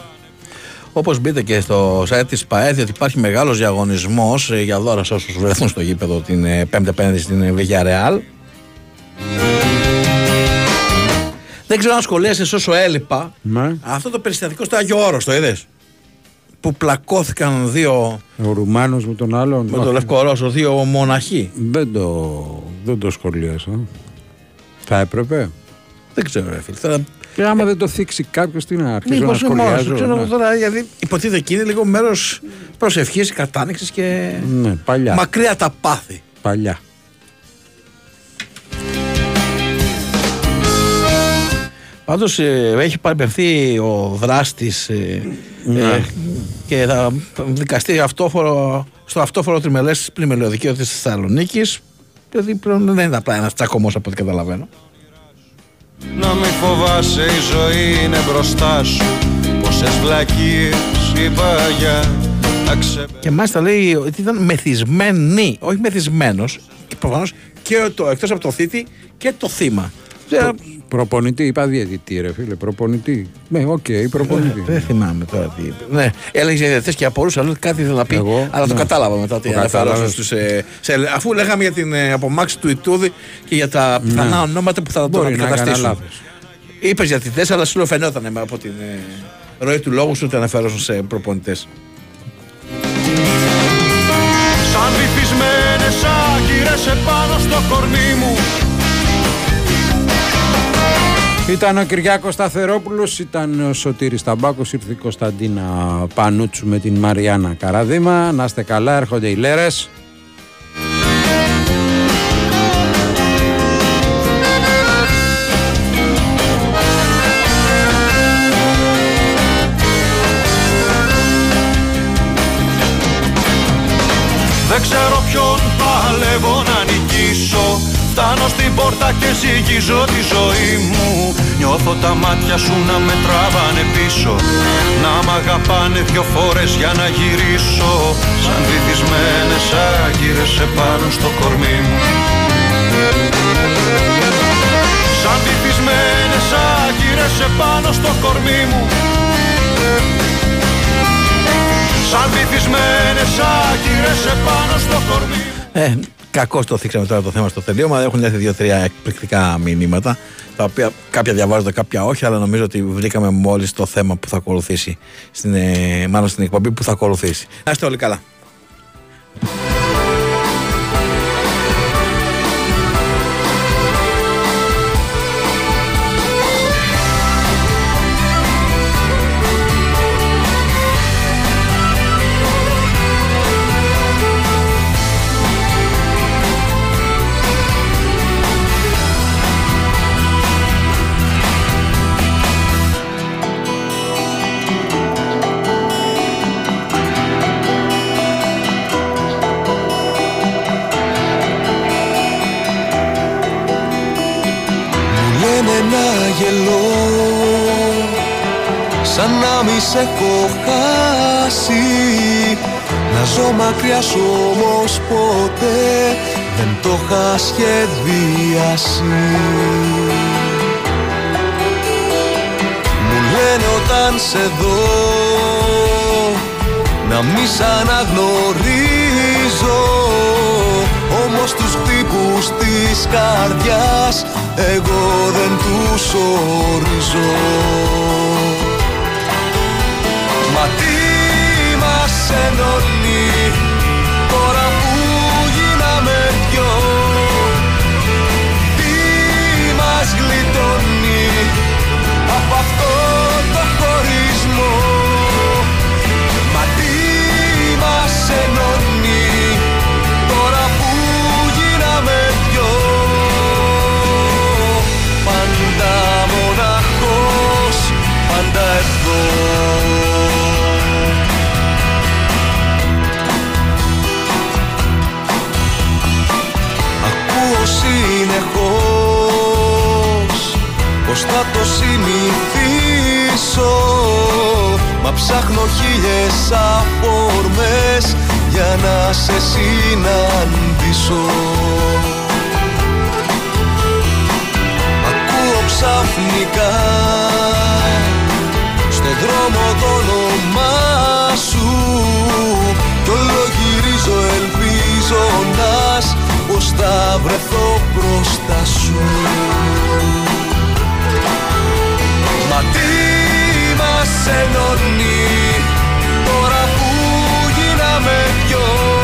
[SPEAKER 3] Όπως μπείτε και στο site της ΠαΕ, ότι υπάρχει μεγάλος διαγωνισμός ε, για δώρα σε όσους βρεθούν στο γήπεδο την ε, πέμπτη απέναντι στην Villarreal. Δεν ξέρω αν σχολίασες όσο έλειπα.
[SPEAKER 2] Ναι.
[SPEAKER 3] Αυτό το περιστατικό στο Άγιο Όρος, το είδες; Που πλακώθηκαν δύο
[SPEAKER 2] Ο Ρουμάνος με τον άλλον
[SPEAKER 3] με το Λευκορώσο, δύο μοναχοί.
[SPEAKER 2] Δεν το, δεν το σχολίασα Θα έπρεπε;
[SPEAKER 3] Δεν ξέρω, ρε φίλε. Τώρα,
[SPEAKER 2] Και άμα δεν το θίξει κάποιος τι να αρχίσω να
[SPEAKER 3] Μήπως μόνος
[SPEAKER 2] σχολιάζω
[SPEAKER 3] του, ξέρω
[SPEAKER 2] ναι.
[SPEAKER 3] εγώ τώρα, γιατί υποτίθεται εκεί είναι λίγο μέρος προσευχής, κατάνοιξης και
[SPEAKER 2] Ναι, παλιά
[SPEAKER 3] μακριά τα πάθη.
[SPEAKER 2] Παλιά
[SPEAKER 3] Πάντως έχει παρεμπευθεί ο δράστης
[SPEAKER 2] Ναι.
[SPEAKER 3] και θα δικαστεί αυτόφορο, στο αυτόφορο τριμελές πλημελαιοδικείο της Θεσσαλονίκης. Δηλαδή πλέον δεν είναι απλά ένας τσακωμός από ό,τι καταλαβαίνω.
[SPEAKER 14] Να μη φοβάσαι η ζωή είναι μπροστά σου Πόσες βλακίες είπα για να ξε...
[SPEAKER 3] Και μάλιστα λέει ότι ήταν μεθυσμένη, όχι μεθυσμένος, και προφανώς και το εκτός από το θήτη και το θύμα.
[SPEAKER 2] Προ, προπονητή, είπα διαιτητή, ρε φίλε. Προπονητή. Ναι, οκ, προπονητή.
[SPEAKER 3] Δεν θυμάμαι τώρα τι είπε. Ναι, έλεγε για διαιτητές και απορούσε, αλλά κάτι ήθελε να πει.
[SPEAKER 2] Εγώ,
[SPEAKER 3] αλλά το
[SPEAKER 2] ναι.
[SPEAKER 3] κατάλαβα μετά ότι
[SPEAKER 2] Το
[SPEAKER 3] αναφέρονταν
[SPEAKER 2] κατάλαβες.
[SPEAKER 3] στους, ε, σε, αφού λέγαμε για την ε, απομάκρυνση του Ιτούδη και για τα πιθανά
[SPEAKER 2] Ναι.
[SPEAKER 3] ονόματα που θα τον
[SPEAKER 2] Μπορεί να έκανε
[SPEAKER 3] αντικαταστήσουν.
[SPEAKER 2] λάθος.
[SPEAKER 3] Είπε διαιτητές, αλλά σου λέω φαινόταν από την ε, ροή του λόγου σου ότι αναφέρονταν σε προπονητές.
[SPEAKER 14] Σαν βυθισμένες άγκυρες επάνω στο κορμί μου
[SPEAKER 2] Ήταν ο Κυριάκος Σταθερόπουλος, ήταν ο Σωτήρης Ταμπάκος, ήρθε η Κωνσταντίνα Πανούτσου με την Μαριάννα Καραδίμα. Να είστε καλά, έρχονται οι λέρες.
[SPEAKER 14] Δεν ξέρω ποιον παλεύω να νικήσω Φτάνω στην πόρτα και ζυγίζω τη ζωή μου. Νιώθω τα μάτια σου να με τραβάνε πίσω. Να μ' αγαπάνε δυο φορές για να γυρίσω. Σαν βυθισμένες άγκυρες επάνω στο κορμί μου. Σαν βυθισμένες άγκυρες επάνω στο κορμί μου Σαν βυθισμένες άγκυρες επάνω στο κορμί μου
[SPEAKER 3] Ε, Κακώς το θίξαμε τώρα το θέμα στο τελείωμα. Έχουν έρθει δύο-τρία εκπληκτικά μηνύματα. Τα οποία κάποια διαβάζονται, κάποια όχι, αλλά νομίζω ότι βρήκαμε μόλις το θέμα που θα ακολουθήσει. Στην, ε, μάλλον στην εκπομπή που θα ακολουθήσει. Να είστε όλοι καλά.
[SPEAKER 14] Είχα σχεδιάσει Μου λένε όταν σε δω Να μη σ' αναγνωρίζω. Όμως τους χτύπους της καρδιάς εγώ δεν τους ορίζω. Μα τι μας ενώνει; Πως θα το συνηθίσω. Μα ψάχνω χίλιες αφορμές για να σε συναντήσω. Ακούω ξαφνικά στον δρόμο το όνομά σου. Κι όλο γυρίζω ελπίζοντας πως θα βρεθώ μπροστά σου Μα τι μας ενώνει. Τώρα που γίναμε δυο